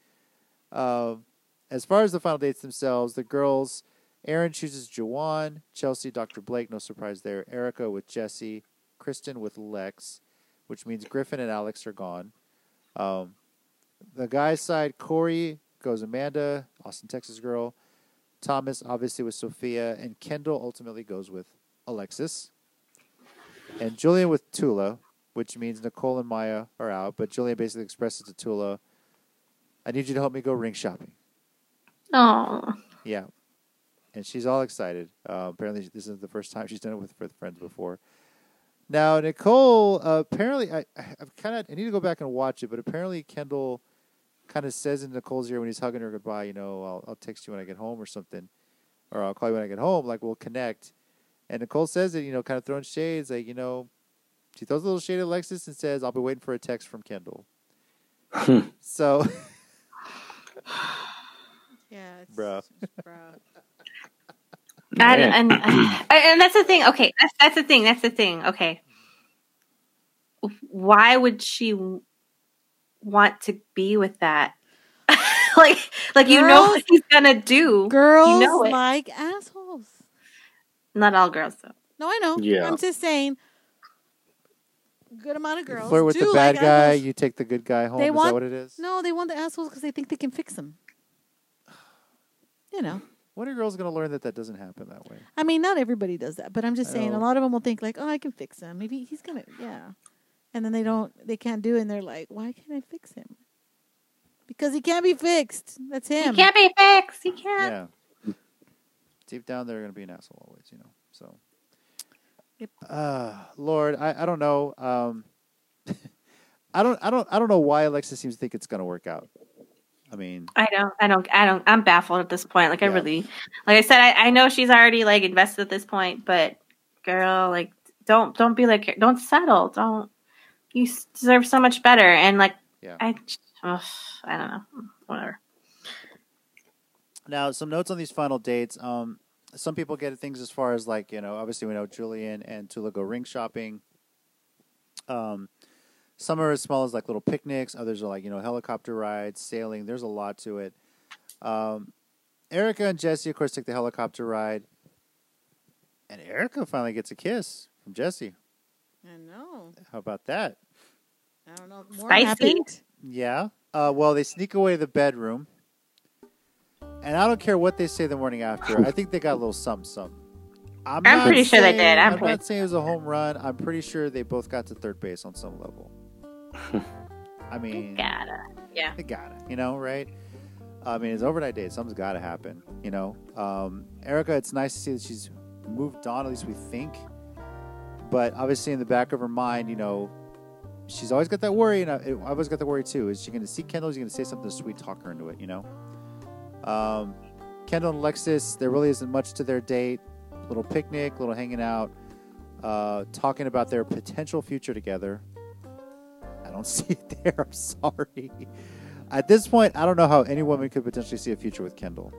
um, as far as the final dates themselves, the girls, Erin chooses Jawan, Chelsea, Dr. Blake, no surprise there, Erica with Jesse, Kristen with Lex, which means Griffin and Alex are gone. Um, the guys' side, Corey goes Amanda, Austin, Texas girl. Thomas obviously with Sophia, and Kendal ultimately goes with Alexis. And Julian with Tula, which means Nicole and Maya are out. But Julian basically expresses to Tula, "I need you to help me go ring shopping." Oh, Yeah, and she's all excited. Uh, apparently, this is the first time she's done it with with friends before. Now, Nicole, uh, apparently, I I've kind of I need to go back and watch it, but apparently Kendal kind of says in Nicole's ear when he's hugging her goodbye, you know, I'll I'll text you when I get home or something, or I'll call you when I get home. Like we'll connect. And Nicole says it, you know, kind of throwing shades, like you know, she throws a little shade at Alexis and says, "I'll be waiting for a text from Kendal." so, Yeah, it's, Bro. Bro. and, uh, and and that's the thing. Okay, that's that's the thing. That's the thing. Okay, why would she want to be with that? like, like you know Girls- what he's gonna do. Girls know like assholes. Not all girls though. No, I know. Yeah. I'm just saying. Good amount of girls flirt with do the bad like guy, assholes. you take the good guy home. They is want- that what it is? No, they want the assholes because they think they can fix them. You know, When are girls going to learn that that doesn't happen that way? I mean, not everybody does that, but I'm just I saying, a lot of them will think like, "Oh, I can fix him. Maybe he's gonna, yeah," and then they don't, they can't do it, and they're like, "Why can't I fix him?" Because he can't be fixed. That's him. He can't be fixed. He can't. Yeah. Deep down, they're going to be an asshole always, you know. So, Yep. uh, Lord, I, I don't know. Um, I don't I don't I don't know why Alexa seems to think it's going to work out. I mean, I don't. I don't. I don't. I'm baffled at this point. Like I really, like I said, I, I know she's already like invested at this point, but girl, like don't don't be like don't settle. Don't you deserve so much better? And like Yeah. I, ugh, I don't know. Whatever. Now, some notes on these final dates. Um, some people get things as far as like you know. Obviously, we know Julian and Tula go ring shopping. Um, some are as small as like little picnics. Others are like you know helicopter rides, sailing. There's a lot to it. Um, Erica and Jesse, of course, take the helicopter ride, and Erica finally gets a kiss from Jesse. I know. How about that? I don't know. More Spicy. happened. Yeah. Uh, well, they sneak away to the bedroom, and I don't care what they say the morning after. I think they got a little something, something. I'm, I'm not pretty sure they did. I'm I'm pretty- not saying it was a home run. I'm pretty sure they both got to third base on some level. I mean, Gotta. Yeah. they got it, you know, right? I mean, it's overnight date. Something's got to happen, you know. Um, Erica, it's nice to see that she's moved on. At least we think. But obviously, in the back of her mind, you know, she's always got that worry, and I, I always got the worry too. Is she going to see Kendal? Is she going to say something to sweet talk her into it? You know. Um, Kendal and Alexis, there really isn't much to their date. Little picnic, little hanging out, uh, talking about their potential future together. I don't see it there. I'm sorry. At this point, I don't know how any woman could potentially see a future with Kendal,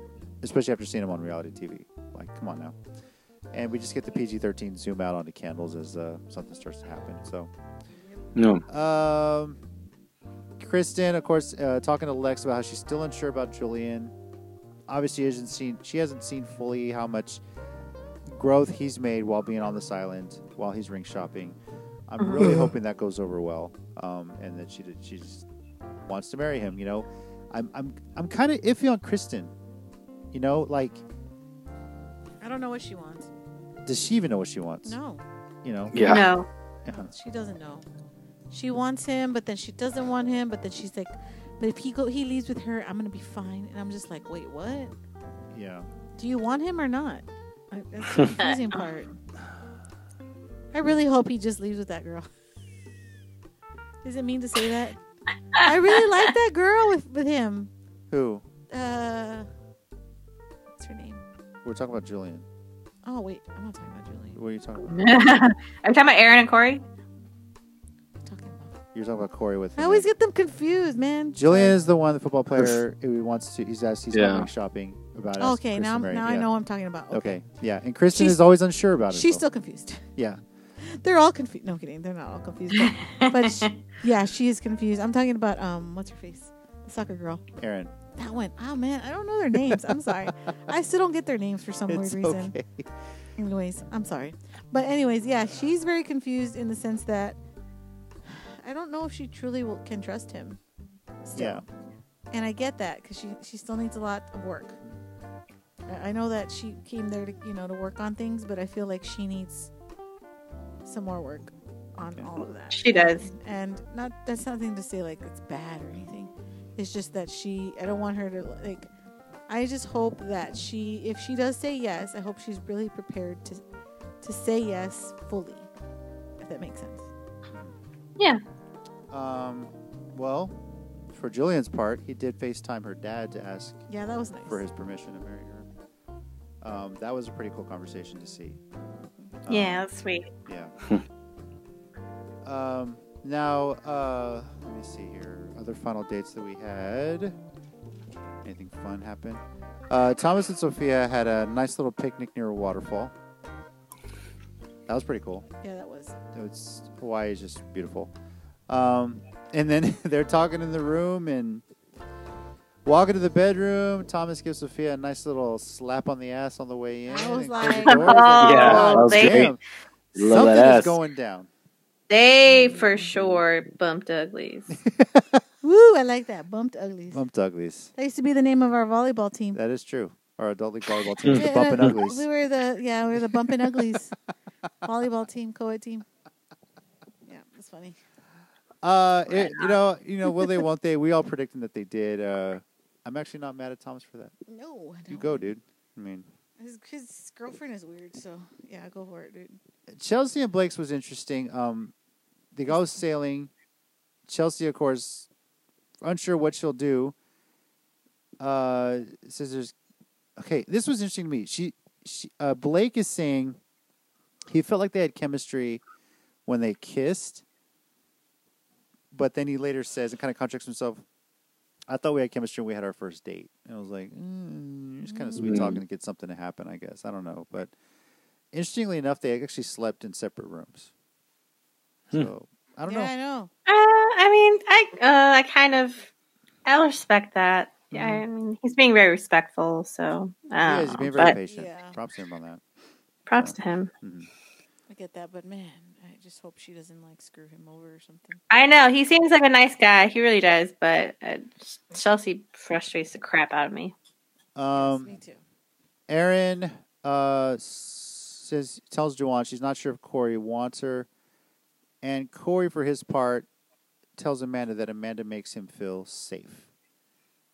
especially after seeing him on reality TV. Like, come on now. And we just get the PG 13 zoom out onto candles as uh, something starts to happen. So, No. um, Kristen, of course, uh, talking to Lex about how she's still unsure about Julian. Obviously, hasn't seen she hasn't seen fully how much growth he's made while being on this island while he's ring shopping. I'm really hoping that goes over well, um, and that she did- she just wants to marry him. You know, I'm I'm I'm kind of iffy on Kristen. You know, like I don't know what she wants. does she even know what she wants? No, You know. Yeah. No. Uh-huh. she doesn't know. She wants him, but then she doesn't want him. But then she's like, "But if he go, he leaves with her, I'm gonna be fine." And I'm just like, "Wait, what? Yeah. Do you want him or not?" That's the confusing part. I really hope he just leaves with that girl. Does it mean to say that? I really like that girl with with him. Who? Uh, what's her name? We're talking about Julian. Oh wait, I'm not talking about Julian. What are you talking about? Are you talking about Erin and Corey? Talking about. You're talking about Corey with. I always get them confused, man. Julian is the one, the football player who wants to. He's asked. He's Yeah. going shopping about. Oh, us, okay, now Kristen now Marion. I know what I'm talking about. Okay, yeah, and Kristen She's- is always unsure about it. She's though. still confused. yeah. They're all confused. No I'm kidding. They're not all confused. But, but sh yeah, she is confused. I'm talking about um, what's her face, the soccer girl. Erin. That one. Oh man, I don't know their names. I'm sorry. I still don't get their names for some It's weird reason. okay. Anyways, I'm sorry. But anyways, yeah, she's very confused in the sense that I don't know if she truly will, can trust him. Still. Yeah. And I get that because she she still needs a lot of work. I- I know that she came there to you know to work on things, but I feel like she needs some more work on all of that. She does. And not that's nothing to say like it's bad or anything. It's just that she I don't want her to like I just hope that she if she does say yes, I hope she's really prepared to to say yes fully. If that makes sense. Yeah. Um, well, for Julian's part, he did FaceTime her dad to ask Yeah, that was nice. for his permission to marry her. Um, that was a pretty cool conversation to see. Um, Yeah, that's sweet. Yeah. um, now, uh, let me see here. Other final dates that we had. Anything fun happen? Uh, Thomas and Sophia had a nice little picnic near a waterfall. That was pretty cool. yeah, that was. It's Hawaii is just beautiful. Um, and then they're talking in the room and walking to the bedroom. Thomas gives Sophia a nice little slap on the ass on the way in. I was like, closes the doors. Oh, Yeah, God that was damn. Love Something that is going down. They for sure bumped uglies. Woo! I like that. Bumped uglies. Bumped Uglies. That used to be the name of our volleyball team. That is true. Our adult league volleyball team is the Yeah, Bumpin' uh, Uglies. We were the yeah, we were the bumping uglies volleyball team, co-ed team. Yeah, it's funny. Uh, it, you know, you know, will they, won't they? We all predicting that they did. Uh, I'm actually not mad at Thomas for that. No, I You don't. go, dude. I mean, His, his girlfriend is weird, so yeah, go for it, dude. Chelsea and Blake's was interesting. Um, they go sailing. Chelsea, of course, unsure what she'll do. Uh, says there's okay. This was interesting to me. She, she uh, Blake is saying he felt like they had chemistry when they kissed, but then he later says and kind of contradicts himself. I thought we had chemistry when we had our first date. And I was like, mm, just kind of sweet Mm. talking to get something to happen, I guess. I don't know. But interestingly enough, they actually slept in separate rooms. Hmm. So I don't yeah, know. I know. Uh, I mean, I uh, I kind of I respect that. Yeah, Mhm. I mean, he's being very respectful, so I Yeah, he's being very but patient. Yeah. Props to him on that. props to him. Mhm. I get that, but man, I just hope she doesn't like screw him over or something. I know he seems like a nice guy. He really does, but uh, Chelsea frustrates the crap out of me. Um, me too. Erin uh, says tells Juwan she's not sure if Corey wants her, and Corey, for his part, tells Amanda that Amanda makes him feel safe.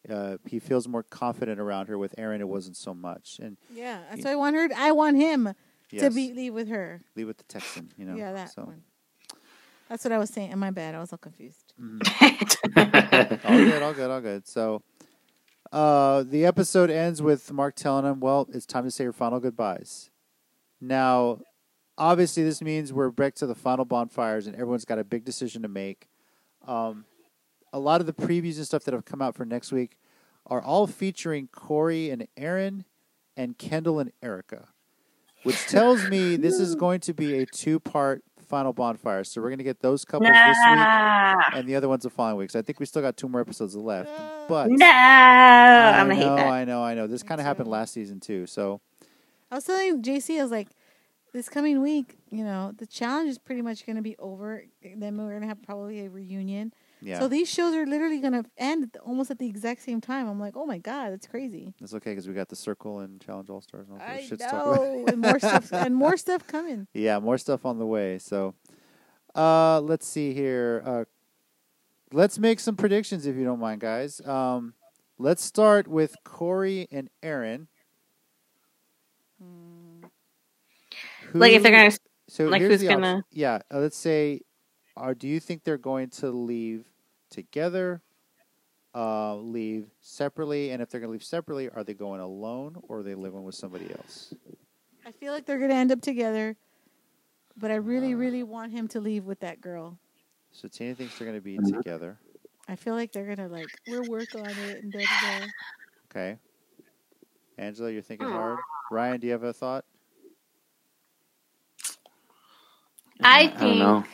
Uh, he feels more confident around her. With Erin, it wasn't so much. And Yeah, that's why I want her. I want him yes, to be leave with her. leave with the Texan. You know. yeah, that So one. That's what I was saying. My bad. I was all confused. mhm. all good, all good, all good. So, uh, the episode ends with Mark telling him, "Well, it's time to say your final goodbyes." Now, obviously, this means we're back to the final bonfires, and everyone's got a big decision to make. Um, a lot of the previews and stuff that have come out for next week are all featuring Corey and Erin, and Kendal and Erica, which tells me this is going to be a two-part final bonfire. So we're going to get those couples this week and the other one's the following week. So I think we still got two more episodes left. But no, I I'm gonna know, hate that. I know, I know. This kind of happened last season too. So I was telling JC, I was like, this coming week, you know, the challenge is pretty much going to be over. Then we're going to have probably a reunion. Yeah, So these shows are literally going to end almost at the exact same time. I'm like, oh my god, that's crazy. it's okay because we got the Circle and Challenge All Stars. and all I those shits to talk about. know, and more stuff, and more stuff coming. Yeah, more stuff on the way. So, uh, let's see here. Uh, let's make some predictions if you don't mind, guys. Um, let's start with Corey and Erin. Like if they're gonna So Like, here's who's the gonna- option. Yeah, uh, let's say, are do you think they're going to leave together, uh, leave separately, and if they're going to leave separately, are they going alone or are they living with somebody else? I feel like they're going to end up together, but I really, really want him to leave with that girl. So Tina thinks they're going to be Mm-hmm. together. I feel like they're gonna like we'll work on it and da da da. Okay. Angela, you're thinking hard. Ryan, do you have a thought? I I don't think know.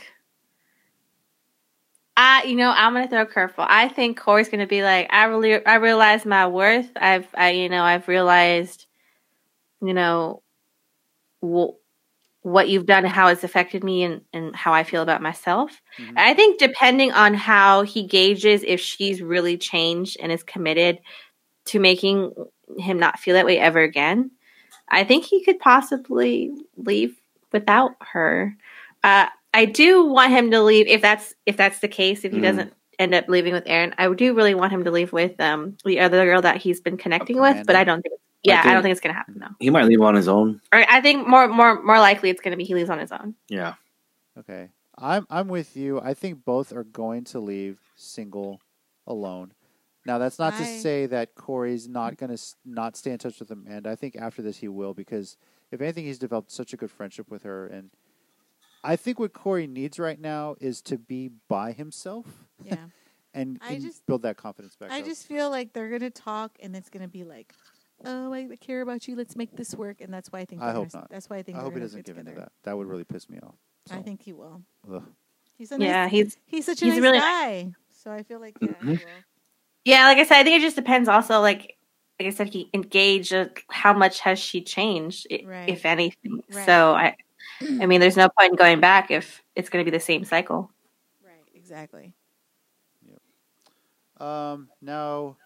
I, you know, I'm gonna throw a curveball. I think Corey's gonna be like, I really, I realized my worth. I've, I, you know, I've realized, you know, wh- what you've done and how it's affected me and, and how I feel about myself. Mhm. I think depending on how he gauges if she's really changed and is committed to making him not feel that way ever again, I think he could possibly leave without her. Uh, I do want him to leave if that's if that's the case. If he Mhm. doesn't end up leaving with Erin, I do really want him to leave with um the other girl that he's been connecting with. But I don't think. Yeah, I, think- don't think it's gonna happen though. He might leave on his own. Or I think more more more likely it's gonna be he leaves on his own. Yeah. Okay. I'm I'm with you. I think both are going to leave single alone. Now that's not to say that Corey's not going to not stay in touch with Amanda. I think after this he will because if anything he's developed such a good friendship with her and I think what Corey needs right now is to be by himself Yeah. and, I and just- build that confidence back I up. just feel like they're gonna talk, and it's gonna be like, "Oh, I care about you. Let's make this work." And that's why I think. I hope gonna, not. That's why I think. I hope he doesn't get give into that. That would really piss me off. I think he will. ugh. He's a nice, Yeah, nice, he's he's such a he's nice really- guy. So I feel like yeah, he Mhm. Yeah, like I said, I think it just depends. Also, like like I said, he engaged. Uh, how much has she changed, i- Right. if anything? Right. So I, I mean, there's no point in going back if it's going to be the same cycle. Right. Exactly. Um, now,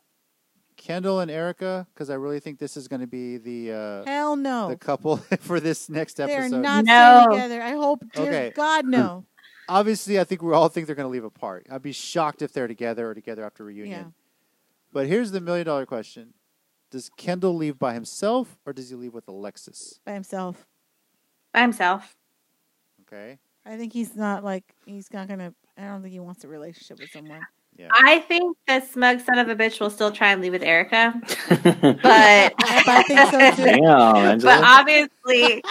Kendal and Erica, because I really think this is going to be the uh, Hell no. the couple for this next episode. They're not No. staying together. I hope, dear Okay. God, no. Obviously, I think we all think they're going to leave apart. I'd be shocked if they're together or together after reunion. Yeah. But here's the million dollar question: Does Kendal leave by himself or does he leave with Alexis? By himself. By himself. Okay. I think he's not like he's not gonna. I don't think he wants a relationship with someone. Yeah. I think the smug son of a bitch will still try and leave with Erica, but I think so too. Damn, but obviously,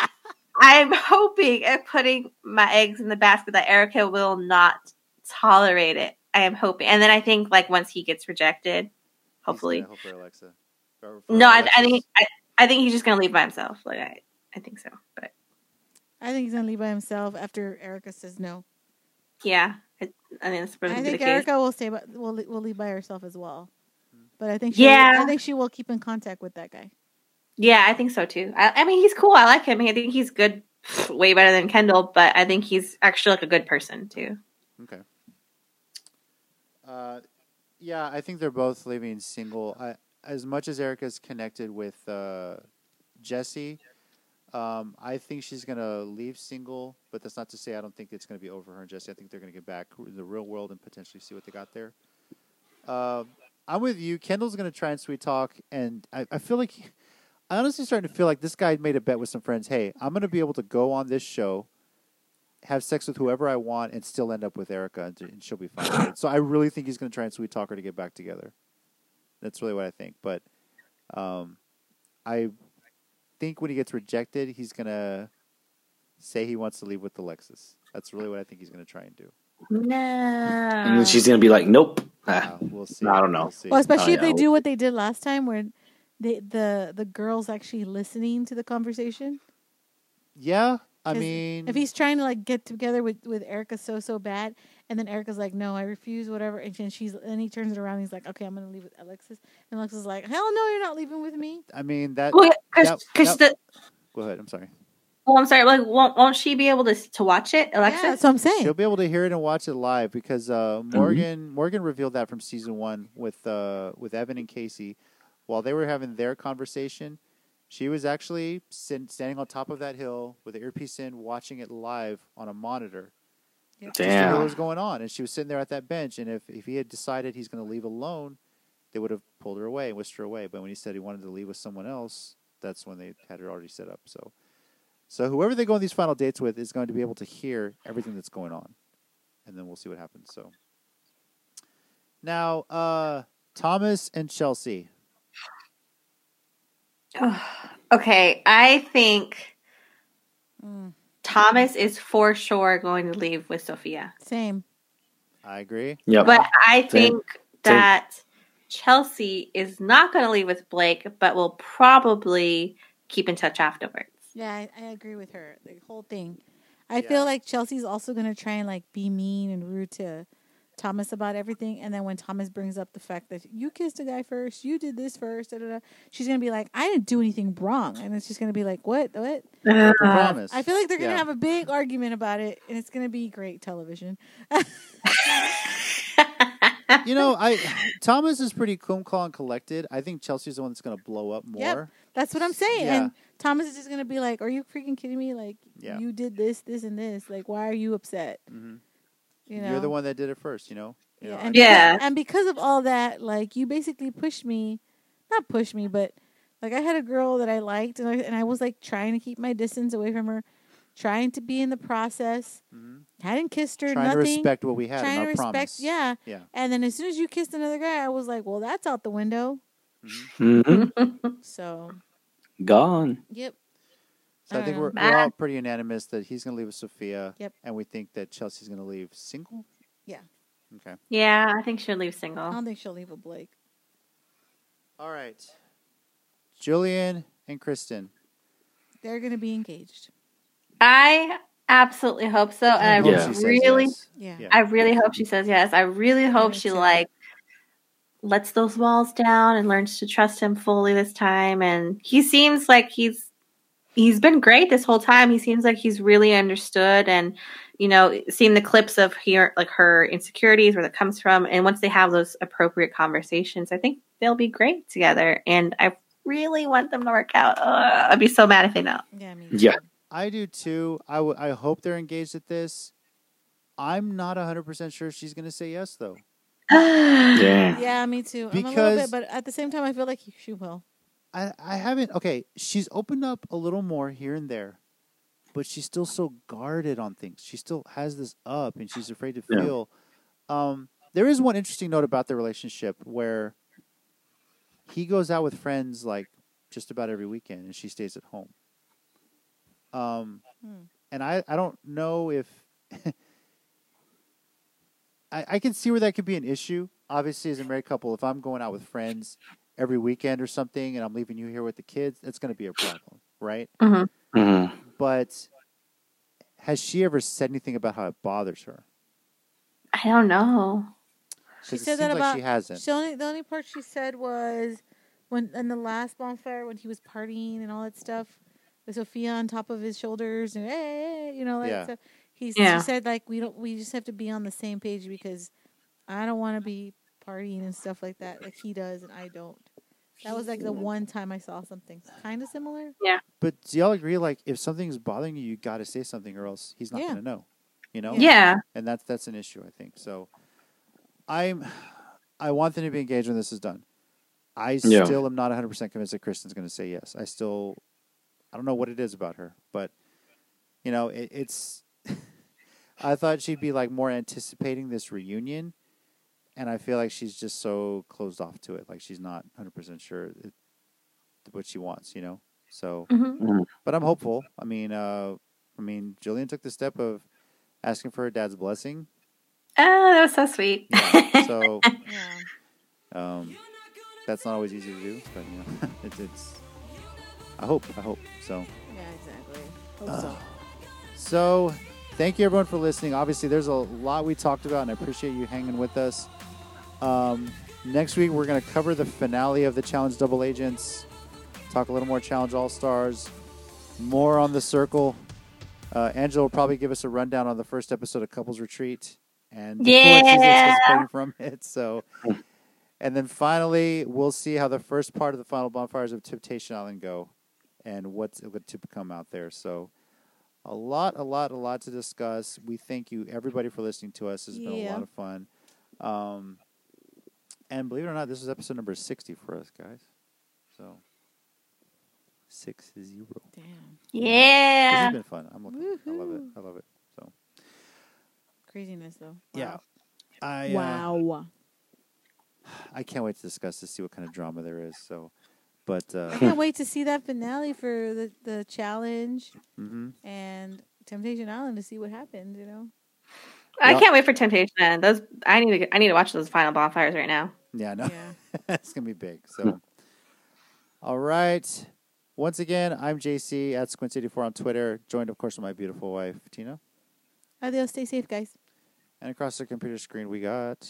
I'm hoping and putting my eggs in the basket that Erica will not tolerate it. I am hoping, and then I think like once he gets rejected, He's hopefully, hope for Alexa. Or for no, I, I think I, I think he's just gonna leave by himself. Like I, I think so, but I think he's gonna leave by himself after Erica says no. yeah, I, I think that's I probably the think case. Erica will stay, but will will leave by herself as well. But I think she Yeah. I think she will keep in contact with that guy. Yeah, I think so too. I, I mean, he's cool. I like him. I think he's good, way better than Kendal. But I think he's actually like a good person too. Okay. Uh, yeah, I think they're both leaving single. I, as much as Erica's connected with uh, Jesse, um, I think she's gonna leave single. But that's not to say I don't think it's gonna be over her and Jesse. I think they're gonna get back in the real world and potentially see what they got there. Um I'm with you. Kendal's gonna try and sweet talk, and I, I feel like I honestly starting to feel like this guy made a bet with some friends. Hey, I'm gonna be able to go on this show have sex with whoever I want and still end up with Erica and, and she'll be fine. So I really think he's going to try and sweet talk her to get back together. That's really what I think. But um, I think when he gets rejected, he's going to say he wants to leave with Alexis. That's really what I think he's going to try and do. No, and then she's gonna be like, "Nope." Ah, Uh, we'll see. I don't know. We'll. Well, especially if they do what they did last time, where they the the girls actually listening to the conversation. yeah, I mean, If he's trying to like get together with with Erica so so bad, and then Erica's like, "No, I refuse," whatever, and then she's and he turns it around, he's like, "Okay, I'm gonna leave with Alexis," and Alexis is like, "Hell no, you're not leaving with me." I mean that. because that- because the Go ahead. I'm sorry. well, I'm sorry. Like, won't won't she be able to to watch it, Yeah, Alexis? that's what I'm saying. She'll be able to hear it and watch it live because uh, Mm-hmm. Morgan Morgan revealed that from season one with uh, with Evan and Kaci, while they were having their conversation, she was actually sit, standing on top of that hill with the earpiece in, watching it live on a monitor. Yep. Just to what was going on, and she was sitting there at that bench. And if if he had decided he's going to leave alone, they would have pulled her away and whisked her away. But when he said he wanted to leave with someone else, that's when they had her already set up. So. So whoever they go on these final dates with is going to be able to hear everything that's going on, and then we'll see what happens. So now, uh, Thomas and Chelsea. okay, I think Mm, Thomas is for sure going to leave with Sophia, same. I agree. Yep. but I Same. think that Chelsea is not going to leave with Blake, but will probably keep in touch afterwards. Yeah, I, I agree with her. The whole thing. I Yeah. feel like Chelsea's also gonna try and like be mean and rude to Thomas about everything, and then when Thomas brings up the fact that you kissed a guy first, you did this first, da, da, da, she's gonna be like, "I didn't do anything wrong," and it's just gonna be like, "What? What?" Uh, promise. I feel like they're gonna Yeah. have a big argument about it, and it's gonna be great television. You know, I Thomas is pretty cool, calm, and collected. I think Chelsea's the one that's going to blow up more. Yep. That's what I'm saying. Yeah. And Thomas is just gonna be like, "Are you freaking kidding me? Like, Yeah. you did this, this, and this. Like, why are you upset?" hmm You know. You're the one that did it first. You know. You Yeah, know, and Yeah. Because, and because of all that, like you basically pushed me, not pushed me, but like I had a girl that I liked, and I, and I was like trying to keep my distance away from her, trying to be in the process. Mhm. Hadn't kissed her, trying nothing. to respect what we had trying in to respect, promise. yeah. Yeah. And then as soon as you kissed another guy, I was like, well, that's out the window. hmm So, Gone. yep. So I, I think don't we're, we're all pretty unanimous that he's going to leave with Sophia. Yep. And we think that Chelsea's going to leave single. Yeah. Okay. yeah, I think she'll leave single. I don't think she'll leave a Blake. All right. Julian and Kristen. They're gonna be engaged. I absolutely hope so, and I hope Yeah. she really, yes. Yeah. Yeah. I really hope she says yes. I really hope she like lets those walls down and learns to trust him fully this time. And he seems like he's he's been great this whole time. He seems like he's really understood and you know seeing the clips of here like her insecurities where that comes from. And once they have those appropriate conversations, I think they'll be great together. And I really want them to work out. Ugh, I'd be so mad if they don't. Yeah. Me Yeah. I do too. I, w- I hope they're engaged at this. I'm not 100% sure she's going to say yes, though. Yeah. Yeah, me too. I'm a little Because- bit, but at the same time, I feel like she will. I, I haven't. Okay, she's opened up a little more here and there, but she's still so guarded on things. She still has this up, and she's afraid to Yeah. feel. Um, there is one interesting note about their relationship where he goes out with friends like just about every weekend, and she stays at home. Um, Hmm. and I I don't know if. I, I can see where that could be an issue. Obviously, as a married couple, if I'm going out with friends every weekend or something and I'm leaving you here with the kids, that's going to be a problem, right? hmm But has she ever said anything about how it bothers her? I don't know. She said that seems like about. she hasn't. She only the only part she said was when in the last bonfire when he was partying and all that stuff with Sophia on top of his shoulders and hey, you know that Yeah. stuff. He Yeah. she said like we don't we just have to be on the same page because I don't want to be partying and stuff like that like he does and I don't. That was like the one time I saw something kind of similar. Yeah. But do y'all agree? Like, if something's bothering you, you got to say something, or else he's not Yeah. going to know. You know? Yeah. And that's that's an issue, I think. So, I'm, I want them to be engaged when this is done. I Yeah. still am not 100 percent convinced that Kristen's going to say yes. I still, I don't know what it is about her, but you know, it, it's. I thought she'd be like more anticipating this reunion, and I feel like she's just so closed off to it. Like she's not 100 percent sure it, what she wants. You know, so hmm but I'm hopeful. I mean, uh, I mean, Julian took the step of asking for her dad's blessing. Oh, that was so sweet. Yeah, so Yeah. um, that's not always easy to do, but you know, it's, it's. I hope. I hope so. Yeah, exactly. Hope so. So, thank you everyone for listening. Obviously, there's a lot we talked about, and I appreciate you hanging with us. Um, next week, we're going to cover the finale of the Challenge Double Agents, talk a little more Challenge All Stars, more on the Circle. Uh, Angela will probably give us a rundown on the first episode of Couples Retreat and Yeah. from it. So, and then finally, we'll see how the first part of the final bonfires of Temptation Island go, and what's what to come out there. So a lot, a lot, a lot to discuss. We thank you, everybody, for listening to us. It's been a lot of fun. Um, and believe it or not, this is episode number 60 for us, guys. So, six zero. Damn. Yeah. This yeah. has been fun. I'm looking. I love it. I love it. So, Craziness though. yeah. I, Wow. uh, wow. I can't wait to discuss to see what kind of drama there is. So, but, I uh, can't wait to see that finale for the, the challenge mhm. and Temptation Island to see what happens, you know? I Yeah. can't wait for Temptation. Those I need to I need to watch those final bonfires right now. Yeah, no. Yeah. it's gonna be big. So, all right. Once again, I'm JC at Squint84 on Twitter, joined of course by my beautiful wife Tina. Adios. Stay safe, guys. And across the computer screen, we got.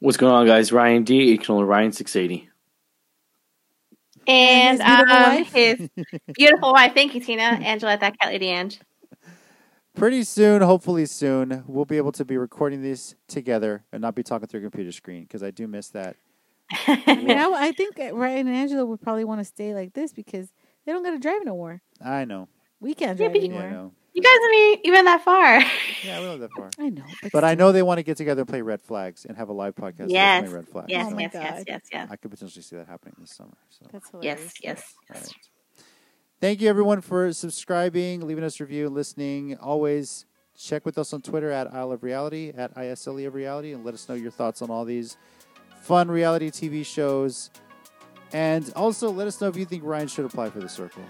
What's going on, guys? Ryan D. Equal Ryan six eighty. And his beautiful um, wife? his beautiful wife. Thank you, Tina. Angela at that cat lady Ange. Pretty soon, hopefully soon, we'll be able to be recording these together and not be talking through a computer screen because I do miss that. I I, I think uh, Ryan and Angela would probably want to stay like this because they don't got to drive no more. I know. We can't drive but- Yeah, I anymore. know. You guys aren't even that far. Yeah, we don't that far. I know, but, But I know they want to get together and play Red Flags and have a live podcast. Yes. play Red Flags. yes, Oh so yes, yes, yes, yes, I could potentially see that happening this summer. So. that's hilarious. yes, yes. All right. Thank you, everyone, for subscribing, leaving us a review, and listening. Always check with us on Twitter at Isle of Reality, at ISLE of Reality, and let us know your thoughts on all these fun reality TV shows. And also, let us know if you think Ryan should apply for the circle.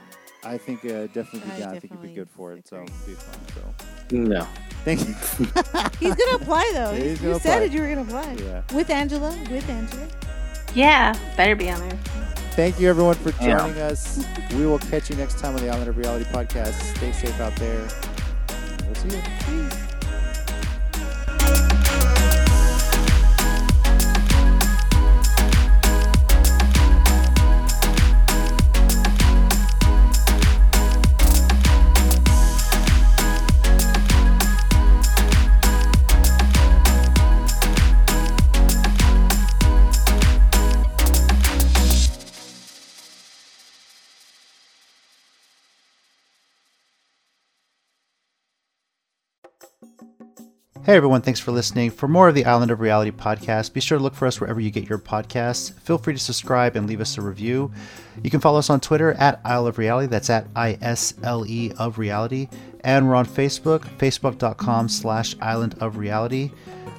I think uh, definitely be I down. I think he'd be good for it. So, it'd be fun. So, No. thank you. He's gonna apply though. Yeah, he's you gonna said apply. it. You were gonna apply Yeah. with Angela. With Angela. Yeah, better be on there. Thank you, everyone, for Yeah. joining us. We will catch you next time on the Island of Reality podcast. Stay safe out there. We'll see you. Hey everyone, thanks for listening. For more of the Island of Reality podcast, be sure to look for us wherever you get your podcasts. Feel free to subscribe and leave us a review. You can follow us on Twitter at Isle of Reality, that's at I-S-L-E of Reality. And we're on Facebook, facebook.com slash Island of Reality.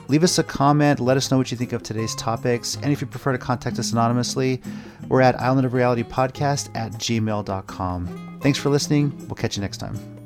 Leave us a comment, let us know what you think of today's topics, and if you prefer to contact us anonymously, we're at Island of Reality Podcast at gmail.com. Thanks for listening. We'll catch you next time.